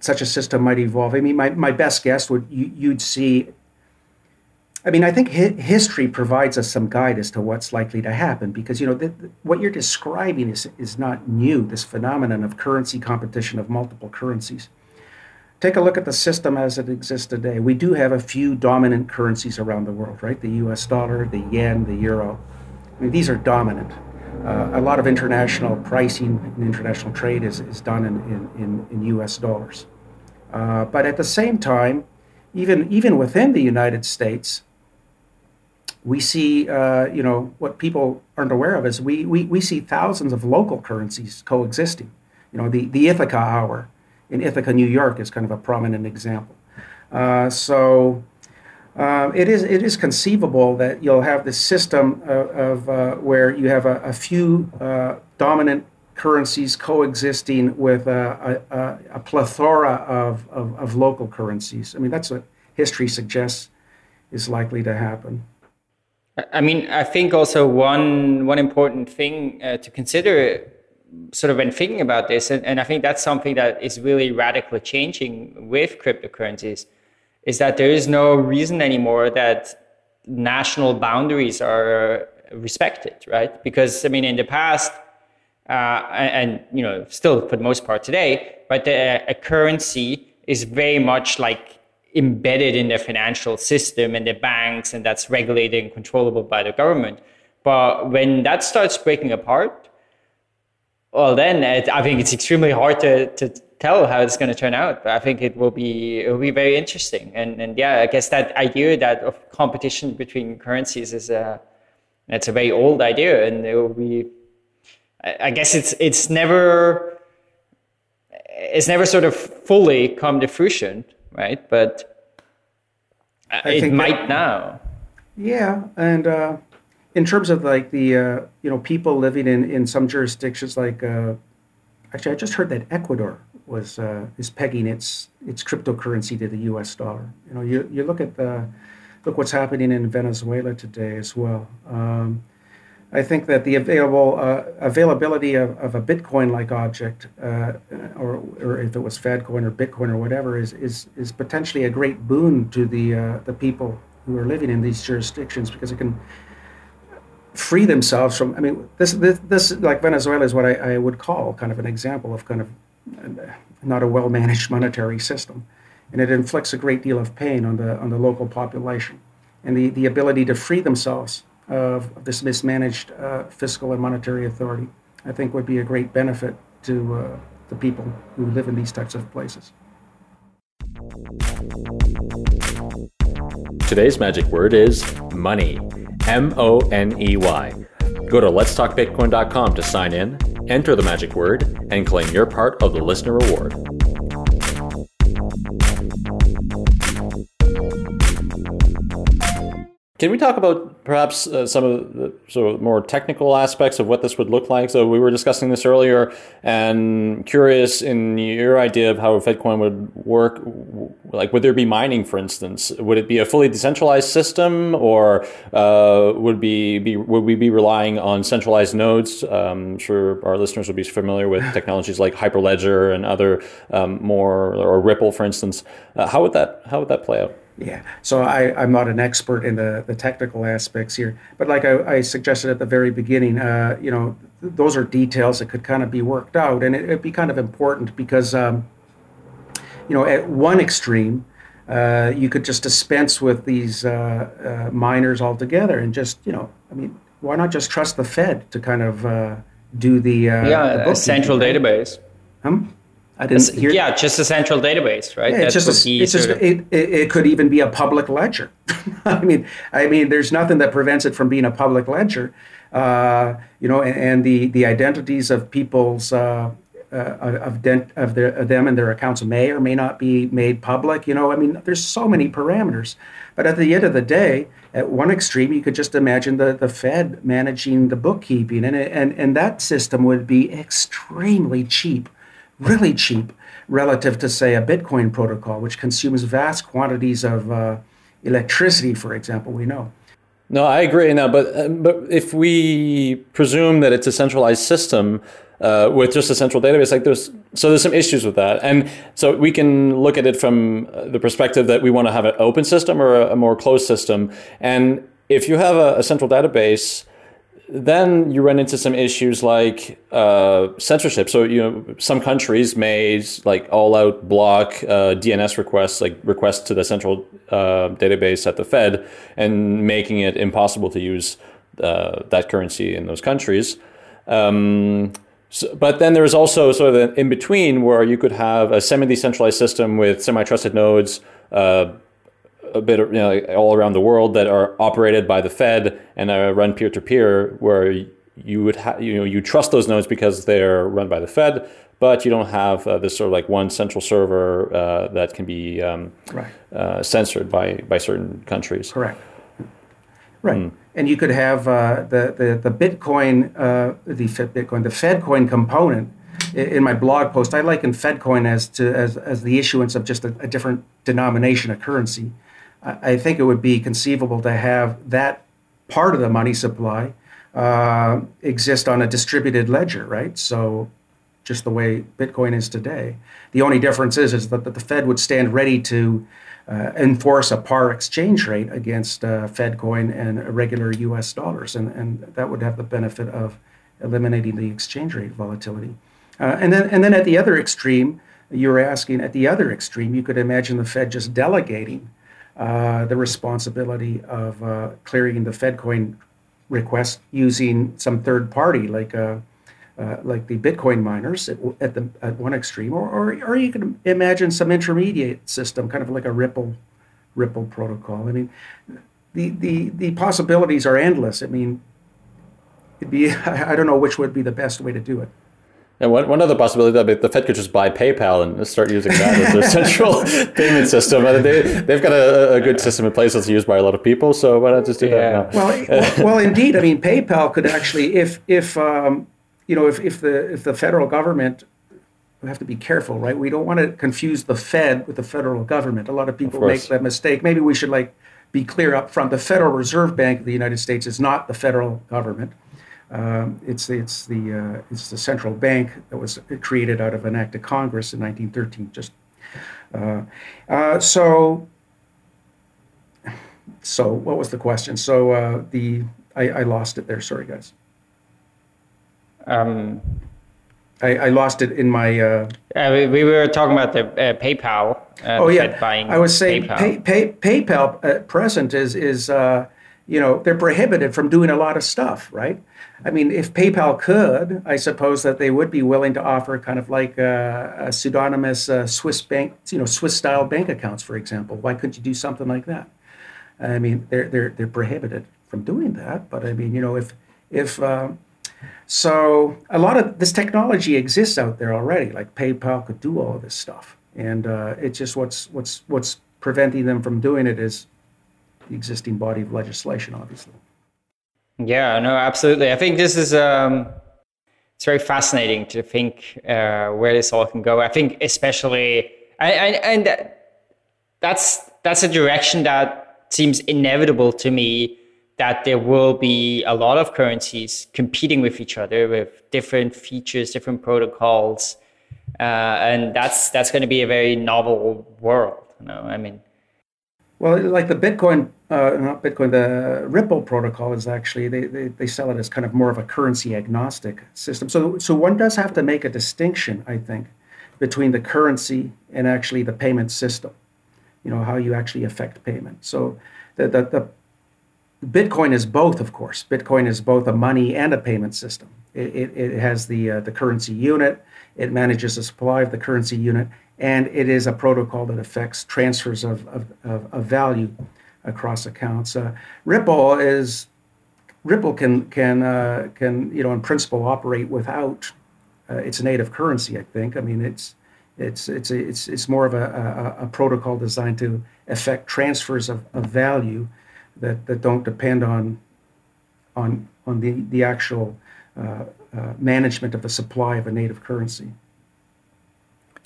such a system might evolve? I mean, my, my best guess would you, you'd see. I mean, I think hi- history provides us some guide as to what's likely to happen because you know the, the, what you're describing is is not new. This phenomenon of currency competition of multiple currencies. Take a look at the system as it exists today. We do have a few dominant currencies around the world, right? The U.S. dollar, the yen, the euro I mean, these are dominant. Uh, a lot of international pricing and international trade is, is done in, in, in, US dollars. Uh, but at the same time, even, even within the United States, we see, uh, you know, what people aren't aware of is we, we, we see thousands of local currencies coexisting. You know, the, the Ithaca hour in Ithaca, New York is kind of a prominent example. Uh, so uh, it is it is conceivable that you'll have this system of, of uh, where you have a, a few uh, dominant currencies coexisting with a, a, a plethora of, of, of, local currencies. I mean, that's what history suggests is likely to happen. I mean, I think also one one important thing uh, to consider, sort of when thinking about this, and, and I think that's something that is really radically changing with cryptocurrencies is that there is no reason anymore that national boundaries are respected, right? Because I mean, in the past, uh, and, you know, still for the most part today, but the, a currency is very much like embedded in the financial system and the banks, and that's regulated and controllable by the government. But when that starts breaking apart, well, then it, I think it's extremely hard to, to tell how it's going to turn out. But I think it will be it will be very interesting. And and yeah, I guess that idea that of competition between currencies is a it's a very old idea, and it will be. I guess it's it's never it's never sort of fully come to fruition, right? But I it might that, now. Yeah, and uh, in terms of like the uh, you know people living in in some jurisdictions like uh, actually I just heard that Ecuador was uh, is pegging its its cryptocurrency to the U.S. dollar. You know, you, you look at the look what's happening in Venezuela today as well. Um, I think that the available uh, availability of, of a Bitcoin-like object, uh, or, or if it was Fedcoin or Bitcoin or whatever, is is, is potentially a great boon to the uh, the people who are living in these jurisdictions because it can free themselves from. I mean, this this, this like Venezuela is what I, I would call kind of an example of kind of not a well-managed monetary system, and it inflicts a great deal of pain on the on the local population, and the the ability to free themselves of this mismanaged uh, fiscal and monetary authority, I think would be a great benefit to uh, the people who live in these types of places. Today's magic word is money. M O N E Y. Go to letstalkbitcoin.com to sign in, enter the magic word, and claim your part of the listener reward. Can we talk about perhaps uh, some of the sort of more technical aspects of what this would look like? So we were discussing this earlier, and curious in your idea of how Fedcoin would work. Like, would there be mining, for instance? Would it be a fully decentralized system, or uh, would be, be would we be relying on centralized nodes? Um, I'm sure our listeners would be familiar with technologies like Hyperledger and other um, more, or Ripple, for instance. Uh, how would that how would that play out? Yeah, so I, I'm not an expert in the, the technical aspects here, but like I, I suggested at the very beginning, uh, you know, th- those are details that could kind of be worked out, and it, would be kind of important because, um, you know, at one extreme, uh, you could just dispense with these uh, uh miners altogether and just, you know, I mean, why not just trust the Fed to kind of uh, do the uh, yeah the central database? Um, I didn't hear. Yeah, just a central database, right? Yeah, it's just, a, it's just it, it, it, could even be a public ledger. I mean, I mean, there's nothing that prevents it from being a public ledger. Uh, you know, and, and, the the identities of people's uh, uh, of, dent, of, their, of them and their accounts may or may not be made public. You know, I mean, there's so many parameters. But at the end of the day, at one extreme, you could just imagine the, the Fed managing the bookkeeping, and, and, and that system would be extremely cheap really cheap relative to, say, a Bitcoin protocol, which consumes vast quantities of uh, electricity, for example, we know. No, I agree. Now, but uh, but if we presume that it's a centralized system uh, with just a central database, like there's so there's some issues with that, and so we can look at it from uh, the perspective that we want to have an open system or a, a more closed system, and if you have a, a central database then you run into some issues like uh, censorship. So you know, some countries may like all out block uh, DNS requests, like requests to the central uh, database at the Fed, and making it impossible to use uh, that currency in those countries. Um, so, but then there's also sort of an in between where you could have a semi-decentralized system with semi-trusted nodes uh, a bit you know, all around the world that are operated by the Fed and are run peer to peer, where you would have you know you trust those nodes because they're run by the Fed, but you don't have uh, this sort of like one central server uh, that can be um, right. uh, censored by by certain countries. Correct. Right, mm. and you could have uh, the, the the Bitcoin uh, the Bitcoin the FedCoin component. In my blog post, I liken FedCoin as to as, as the issuance of just a, a different denomination of currency. I think it would be conceivable to have that part of the money supply uh, exist on a distributed ledger, right? So, just the way Bitcoin is today. The only difference is, is that the Fed would stand ready to uh, enforce a par exchange rate against uh, Fedcoin and regular U.S. dollars, and, and that would have the benefit of eliminating the exchange rate volatility. Uh, and then, and then at the other extreme, you're asking at the other extreme, you could imagine the Fed just delegating uh, the responsibility of uh, clearing the FedCoin request using some third party, like uh, uh, like the Bitcoin miners at, at, the at one extreme, or, or or you can imagine some intermediate system, kind of like a Ripple Ripple protocol. I mean, the the the possibilities are endless. I mean, it'd be I don't know which would be the best way to do it. And one, one other possibility that the Fed could just buy PayPal and start using that as their central payment system. I mean, they, they've got a, a, good system in place that's used by a lot of people. So why not just do yeah. that now? Well, well, indeed. I mean, PayPal could actually, if if um, you know, if, if the if the federal government we have to be careful, right? We don't want to confuse the Fed with the federal government. A lot of people of make that mistake. Maybe we should like be clear up front. The Federal Reserve Bank of the United States is not the federal government. Um, it's it's the uh, it's the central bank that was created out of an act of Congress in 1913. Just uh, uh, so so what was the question? So uh, the I, I, lost it there. Sorry, guys. Um, I, I, lost it in my. Uh, uh, we, we, were talking about the uh, PayPal. Uh, oh yeah, I was saying PayPal. Pay, pay, PayPal at present is is uh, you know they're prohibited from doing a lot of stuff, right? I mean, if PayPal could, I suppose that they would be willing to offer kind of like a, a pseudonymous uh, Swiss bank, you know, Swiss style bank accounts, for example. Why couldn't you do something like that? I mean, they're they're they're prohibited from doing that. But I mean, you know, if if um, so, a lot of this technology exists out there already. Like PayPal could do all of this stuff, and uh, it's just what's what's what's preventing them from doing it is the existing body of legislation, obviously. Yeah, no, absolutely. I think this is um, it's very fascinating to think uh, where this all can go. I think especially, and, and that's that's a direction that seems inevitable to me. That there will be a lot of currencies competing with each other with different features, different protocols, uh, and that's that's going to be a very novel world. You know, I mean, well, like the Bitcoin, uh, not Bitcoin, the Ripple protocol is actually they, they, they sell it as kind of more of a currency agnostic system. So so one does have to make a distinction, I think, between the currency and actually the payment system. You know how you actually affect payment. So the the, the Bitcoin is both, of course. Bitcoin is both a money and a payment system. It, it, it has the uh, the currency unit. It manages the supply of the currency unit, and it is a protocol that affects transfers of, of, of, of value across accounts. Uh, Ripple is Ripple can can uh, can you know in principle operate without uh, its native currency. I think. I mean it's it's it's it's it's more of a, a, a protocol designed to affect transfers of, of value that, that don't depend on on on the the actual uh, uh, management of the supply of a native currency.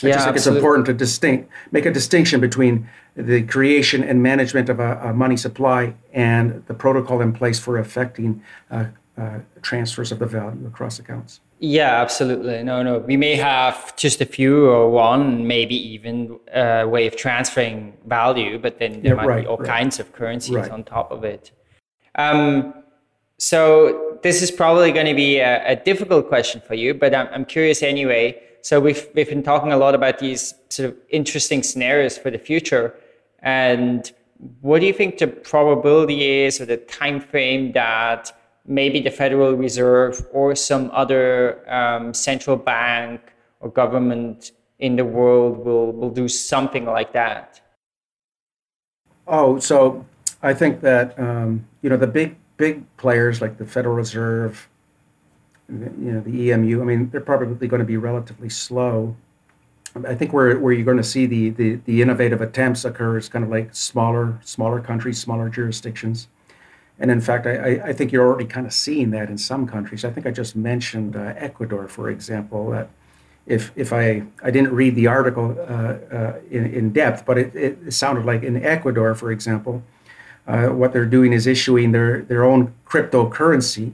I yeah, just think absolutely. it's important to distinct make a distinction between the creation and management of a, a money supply and the protocol in place for affecting uh, uh, transfers of the value across accounts. Yeah, absolutely. No, no. We may have just a few or one, maybe even a uh, way of transferring value, but then there yeah, might right, be all right. kinds of currencies right. on top of it. Um, so this is probably going to be a, a difficult question for you, but I'm, I'm curious anyway so we've we've been talking a lot about these sort of interesting scenarios for the future, and what do you think the probability is, or the time frame that maybe the Federal Reserve or some other um, central bank or government in the world will will do something like that? Oh, so I think that um, you know the big big players like the Federal Reserve, you know, the EMU, I mean, they're probably going to be relatively slow. I think where, where you're going to see the, the, the innovative attempts occur is kind of like smaller smaller countries, smaller jurisdictions. And in fact, I, I think you're already kind of seeing that in some countries. I think I just mentioned uh, Ecuador, for example, that if, if I, I didn't read the article uh, uh, in, in depth, but it, it sounded like in Ecuador, for example, uh, what they're doing is issuing their, their own cryptocurrency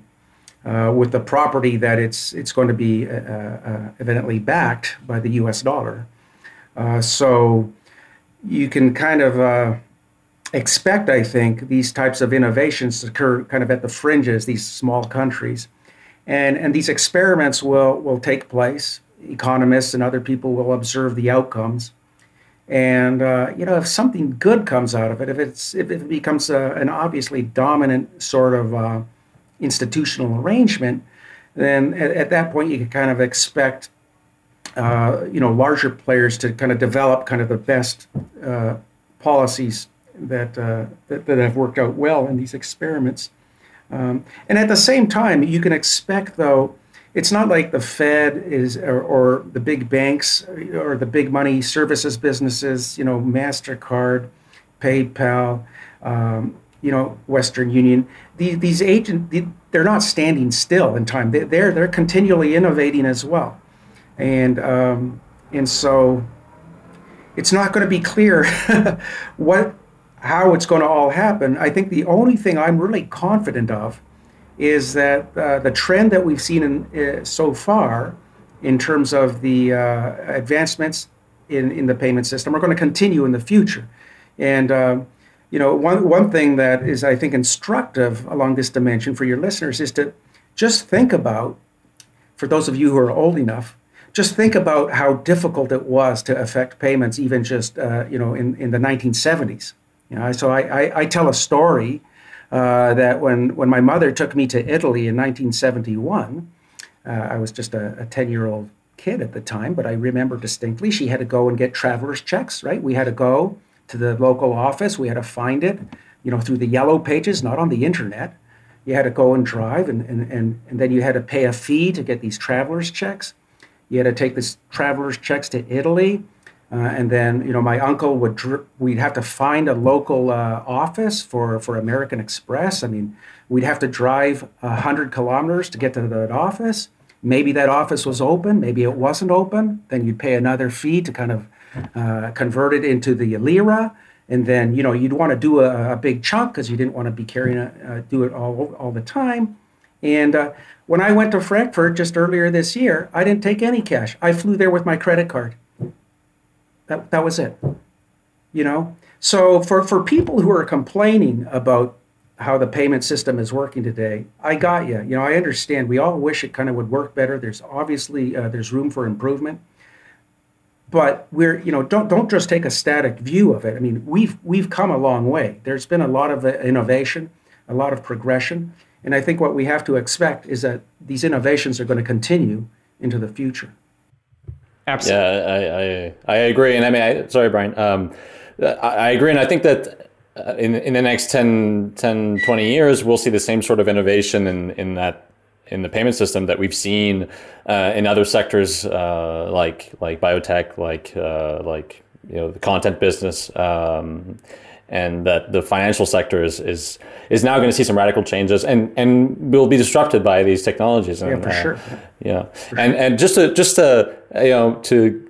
uh, with the property that it's it's going to be uh, uh, evidently backed by the U.S. dollar. Uh, so you can kind of uh, expect, I think, these types of innovations to occur kind of at the fringes, these small countries, and and these experiments will will take place. Economists and other people will observe the outcomes. And uh, you know, if something good comes out of it, if it's if it becomes a, an obviously dominant sort of institutional arrangement, then at, at, that point you can kind of expect, uh, you know, larger players to kind of develop kind of the best uh, policies that, uh, that, that have worked out well in these experiments. Um, and at the same time, you can expect, though, it's not like the Fed is or, or, the big banks or the big money services businesses, you know, Mastercard, PayPal, um, you know, Western Union. These, these agents, they're not standing still in time. They, they're they're continually innovating as well, and um, and so it's not going to be clear what how it's going to all happen. I think the only thing I'm really confident of is that uh, the trend that we've seen in, uh, so far in terms of the uh, advancements in, in the payment system are going to continue in the future. And uh, you know, one one thing that is I think instructive along this dimension for your listeners is to just think about, for those of you who are old enough, just think about how difficult it was to affect payments, even just uh, you know in, in the 1970s. You know, so I, I, I tell a story uh, that when when my mother took me to Italy in 1971, uh, I was just a 10 year old kid at the time, but I remember distinctly she had to go and get traveler's checks. Right, we had to go to the local office. We had to find it, you know, through the yellow pages, not on the internet. You had to go and drive, and, and, and, and then you had to pay a fee to get these traveler's checks. You had to take these traveler's checks to Italy. Uh, and then, you know, my uncle would, dr- we'd have to find a local uh, office for, for American Express. I mean, we'd have to drive 100 kilometers to get to that office. Maybe that office was open, maybe it wasn't open. Then you'd pay another fee to kind of uh, convert into the lira, and then you know you'd want to do a, a big chunk because you didn't want to be carrying a, uh, do it all all the time. And uh, when I went to Frankfurt just earlier this year, I didn't take any cash. I flew there with my credit card. That that was it. You know. So for for people who are complaining about how the payment system is working today, I got you. You know, I understand. We all wish it kind of would work better. There's obviously uh, there's room for improvement but we're you know don't don't just take a static view of it. I mean we've we've come a long way. There's been a lot of uh, innovation a lot of progression and i think what we have to expect is that these innovations are going to continue into the future. Absolutely. Yeah i i, I agree and i mean I, sorry brian um, I, I agree and i think that uh, in, in the next 10, 10 20 years we'll see the same sort of innovation in, in that in the payment system that we've seen uh, in other sectors uh, like like biotech, like uh, like you know the content business, um, and that the financial sector is is is now going to see some radical changes and and will be disrupted by these technologies. And, yeah, for sure. Yeah, for and sure. and just to just to you know to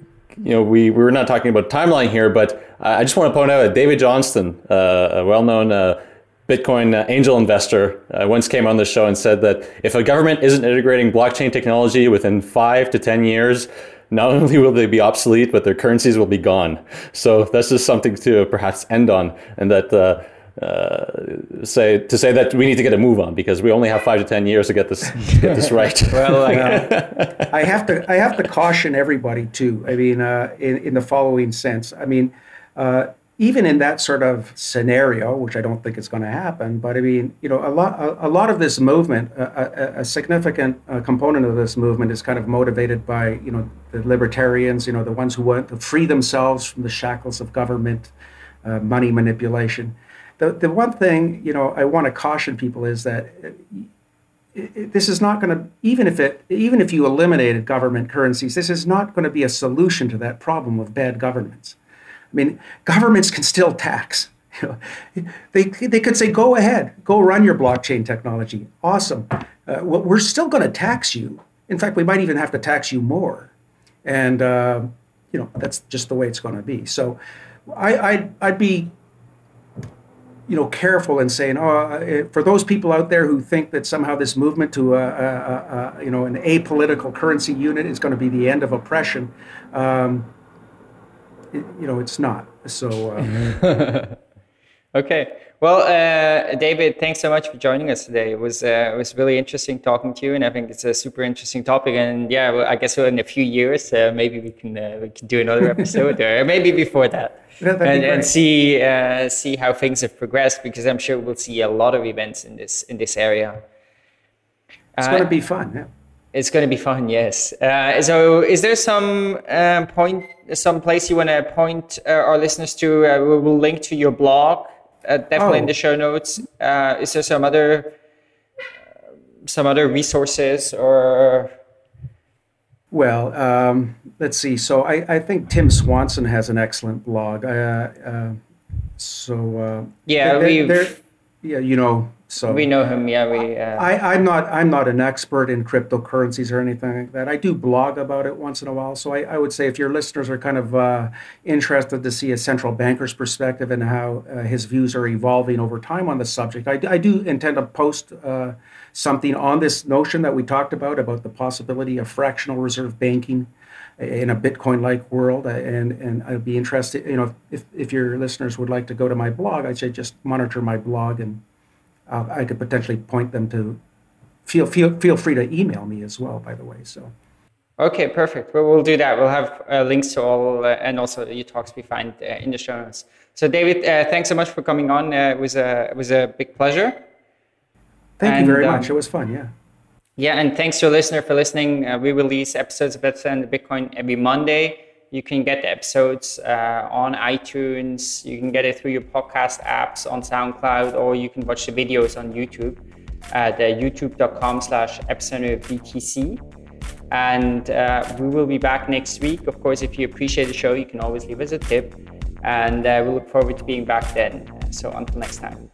you know, we, we were not talking about timeline here, but I just want to point out that David Johnston, uh, a well-known uh, Bitcoin uh, angel investor uh, once came on the show and said that if a government isn't integrating blockchain technology within five to 10 years, not only will they be obsolete, but their currencies will be gone. So that's just something to perhaps end on, and that uh, uh, say to say that we need to get a move on because we only have five to ten years to get this get this right. well, uh, I have to I have to caution everybody too. I mean, uh, in in the following sense. I mean, uh, even in that sort of scenario, which I don't think is going to happen, but I mean, you know, a lot, a, a lot of this movement, a, a, a significant uh, component of this movement is kind of motivated by, you know, the libertarians, you know, the ones who want to free themselves from the shackles of government, uh, money manipulation. The, the one thing, you know, I want to caution people is that it, it, this is not going to, even if it, even if you eliminated government currencies, this is not going to be a solution to that problem of bad governance. I mean, governments can still tax. They, they could say, go ahead, go run your blockchain technology. Awesome. Uh, we're still going to tax you. In fact, we might even have to tax you more. And, uh, you know, that's just the way it's going to be. So I, I'd, I'd be, you know, careful in saying, oh, uh, for those people out there who think that somehow this movement to, a, a, a you know, an apolitical currency unit is going to be the end of oppression, um, it, you know, it's not. So. Uh, okay. Well, uh, David, thanks so much for joining us today. It was uh, it was really interesting talking to you, and I think it's a super interesting topic. And yeah, well, I guess in a few years, uh, maybe we can uh, we can do another episode, or maybe before that, and, and, see uh, see how things have progressed. Because I'm sure we'll see a lot of events in this in this area. It's going to be fun. Yeah. It's going to be fun, yes. Uh, so, is there some um, point, some place you want to point uh, our listeners to? Uh, we will link to your blog, uh, definitely oh. in the show notes. Uh, is there some other, some other resources or Well, um, let's see. So I, I, think Tim Swanson has an excellent blog. Uh, uh, so uh, yeah, we yeah, you know, so we know him. Yeah, we. Uh, I, I'm not. I'm not an expert in cryptocurrencies or anything like that. I do blog about it once in a while. So I, I would say if your listeners are kind of uh, interested to see a central banker's perspective and how uh, his views are evolving over time on the subject, I, I do intend to post uh, something on this notion that we talked about about the possibility of fractional reserve banking in a Bitcoin-like world, and and I'd be interested. You know, if if your listeners would like to go to my blog, I'd say just monitor my blog and uh, I could potentially point them to. Feel feel feel free to email me as well. By the way, so. Okay, perfect. Well, we'll do that. We'll have uh, links to all, uh, and also your talks we find uh, in the show notes. So, David, uh, thanks so much for coming on. Uh, it was a it was a big pleasure. Thank and, you very um, much. It was fun. Yeah. Yeah, and thanks to a listener for listening. we release episodes of Let's Bitcoin every Monday. You can get the episodes uh, on iTunes. You can get it through your podcast apps on SoundCloud, or you can watch the videos on YouTube at uh, youtube.com slash BTC. And uh, we will be back next week. Of course, if you appreciate the show, you can always leave us a tip. And uh, we look forward to being back then. So until next time.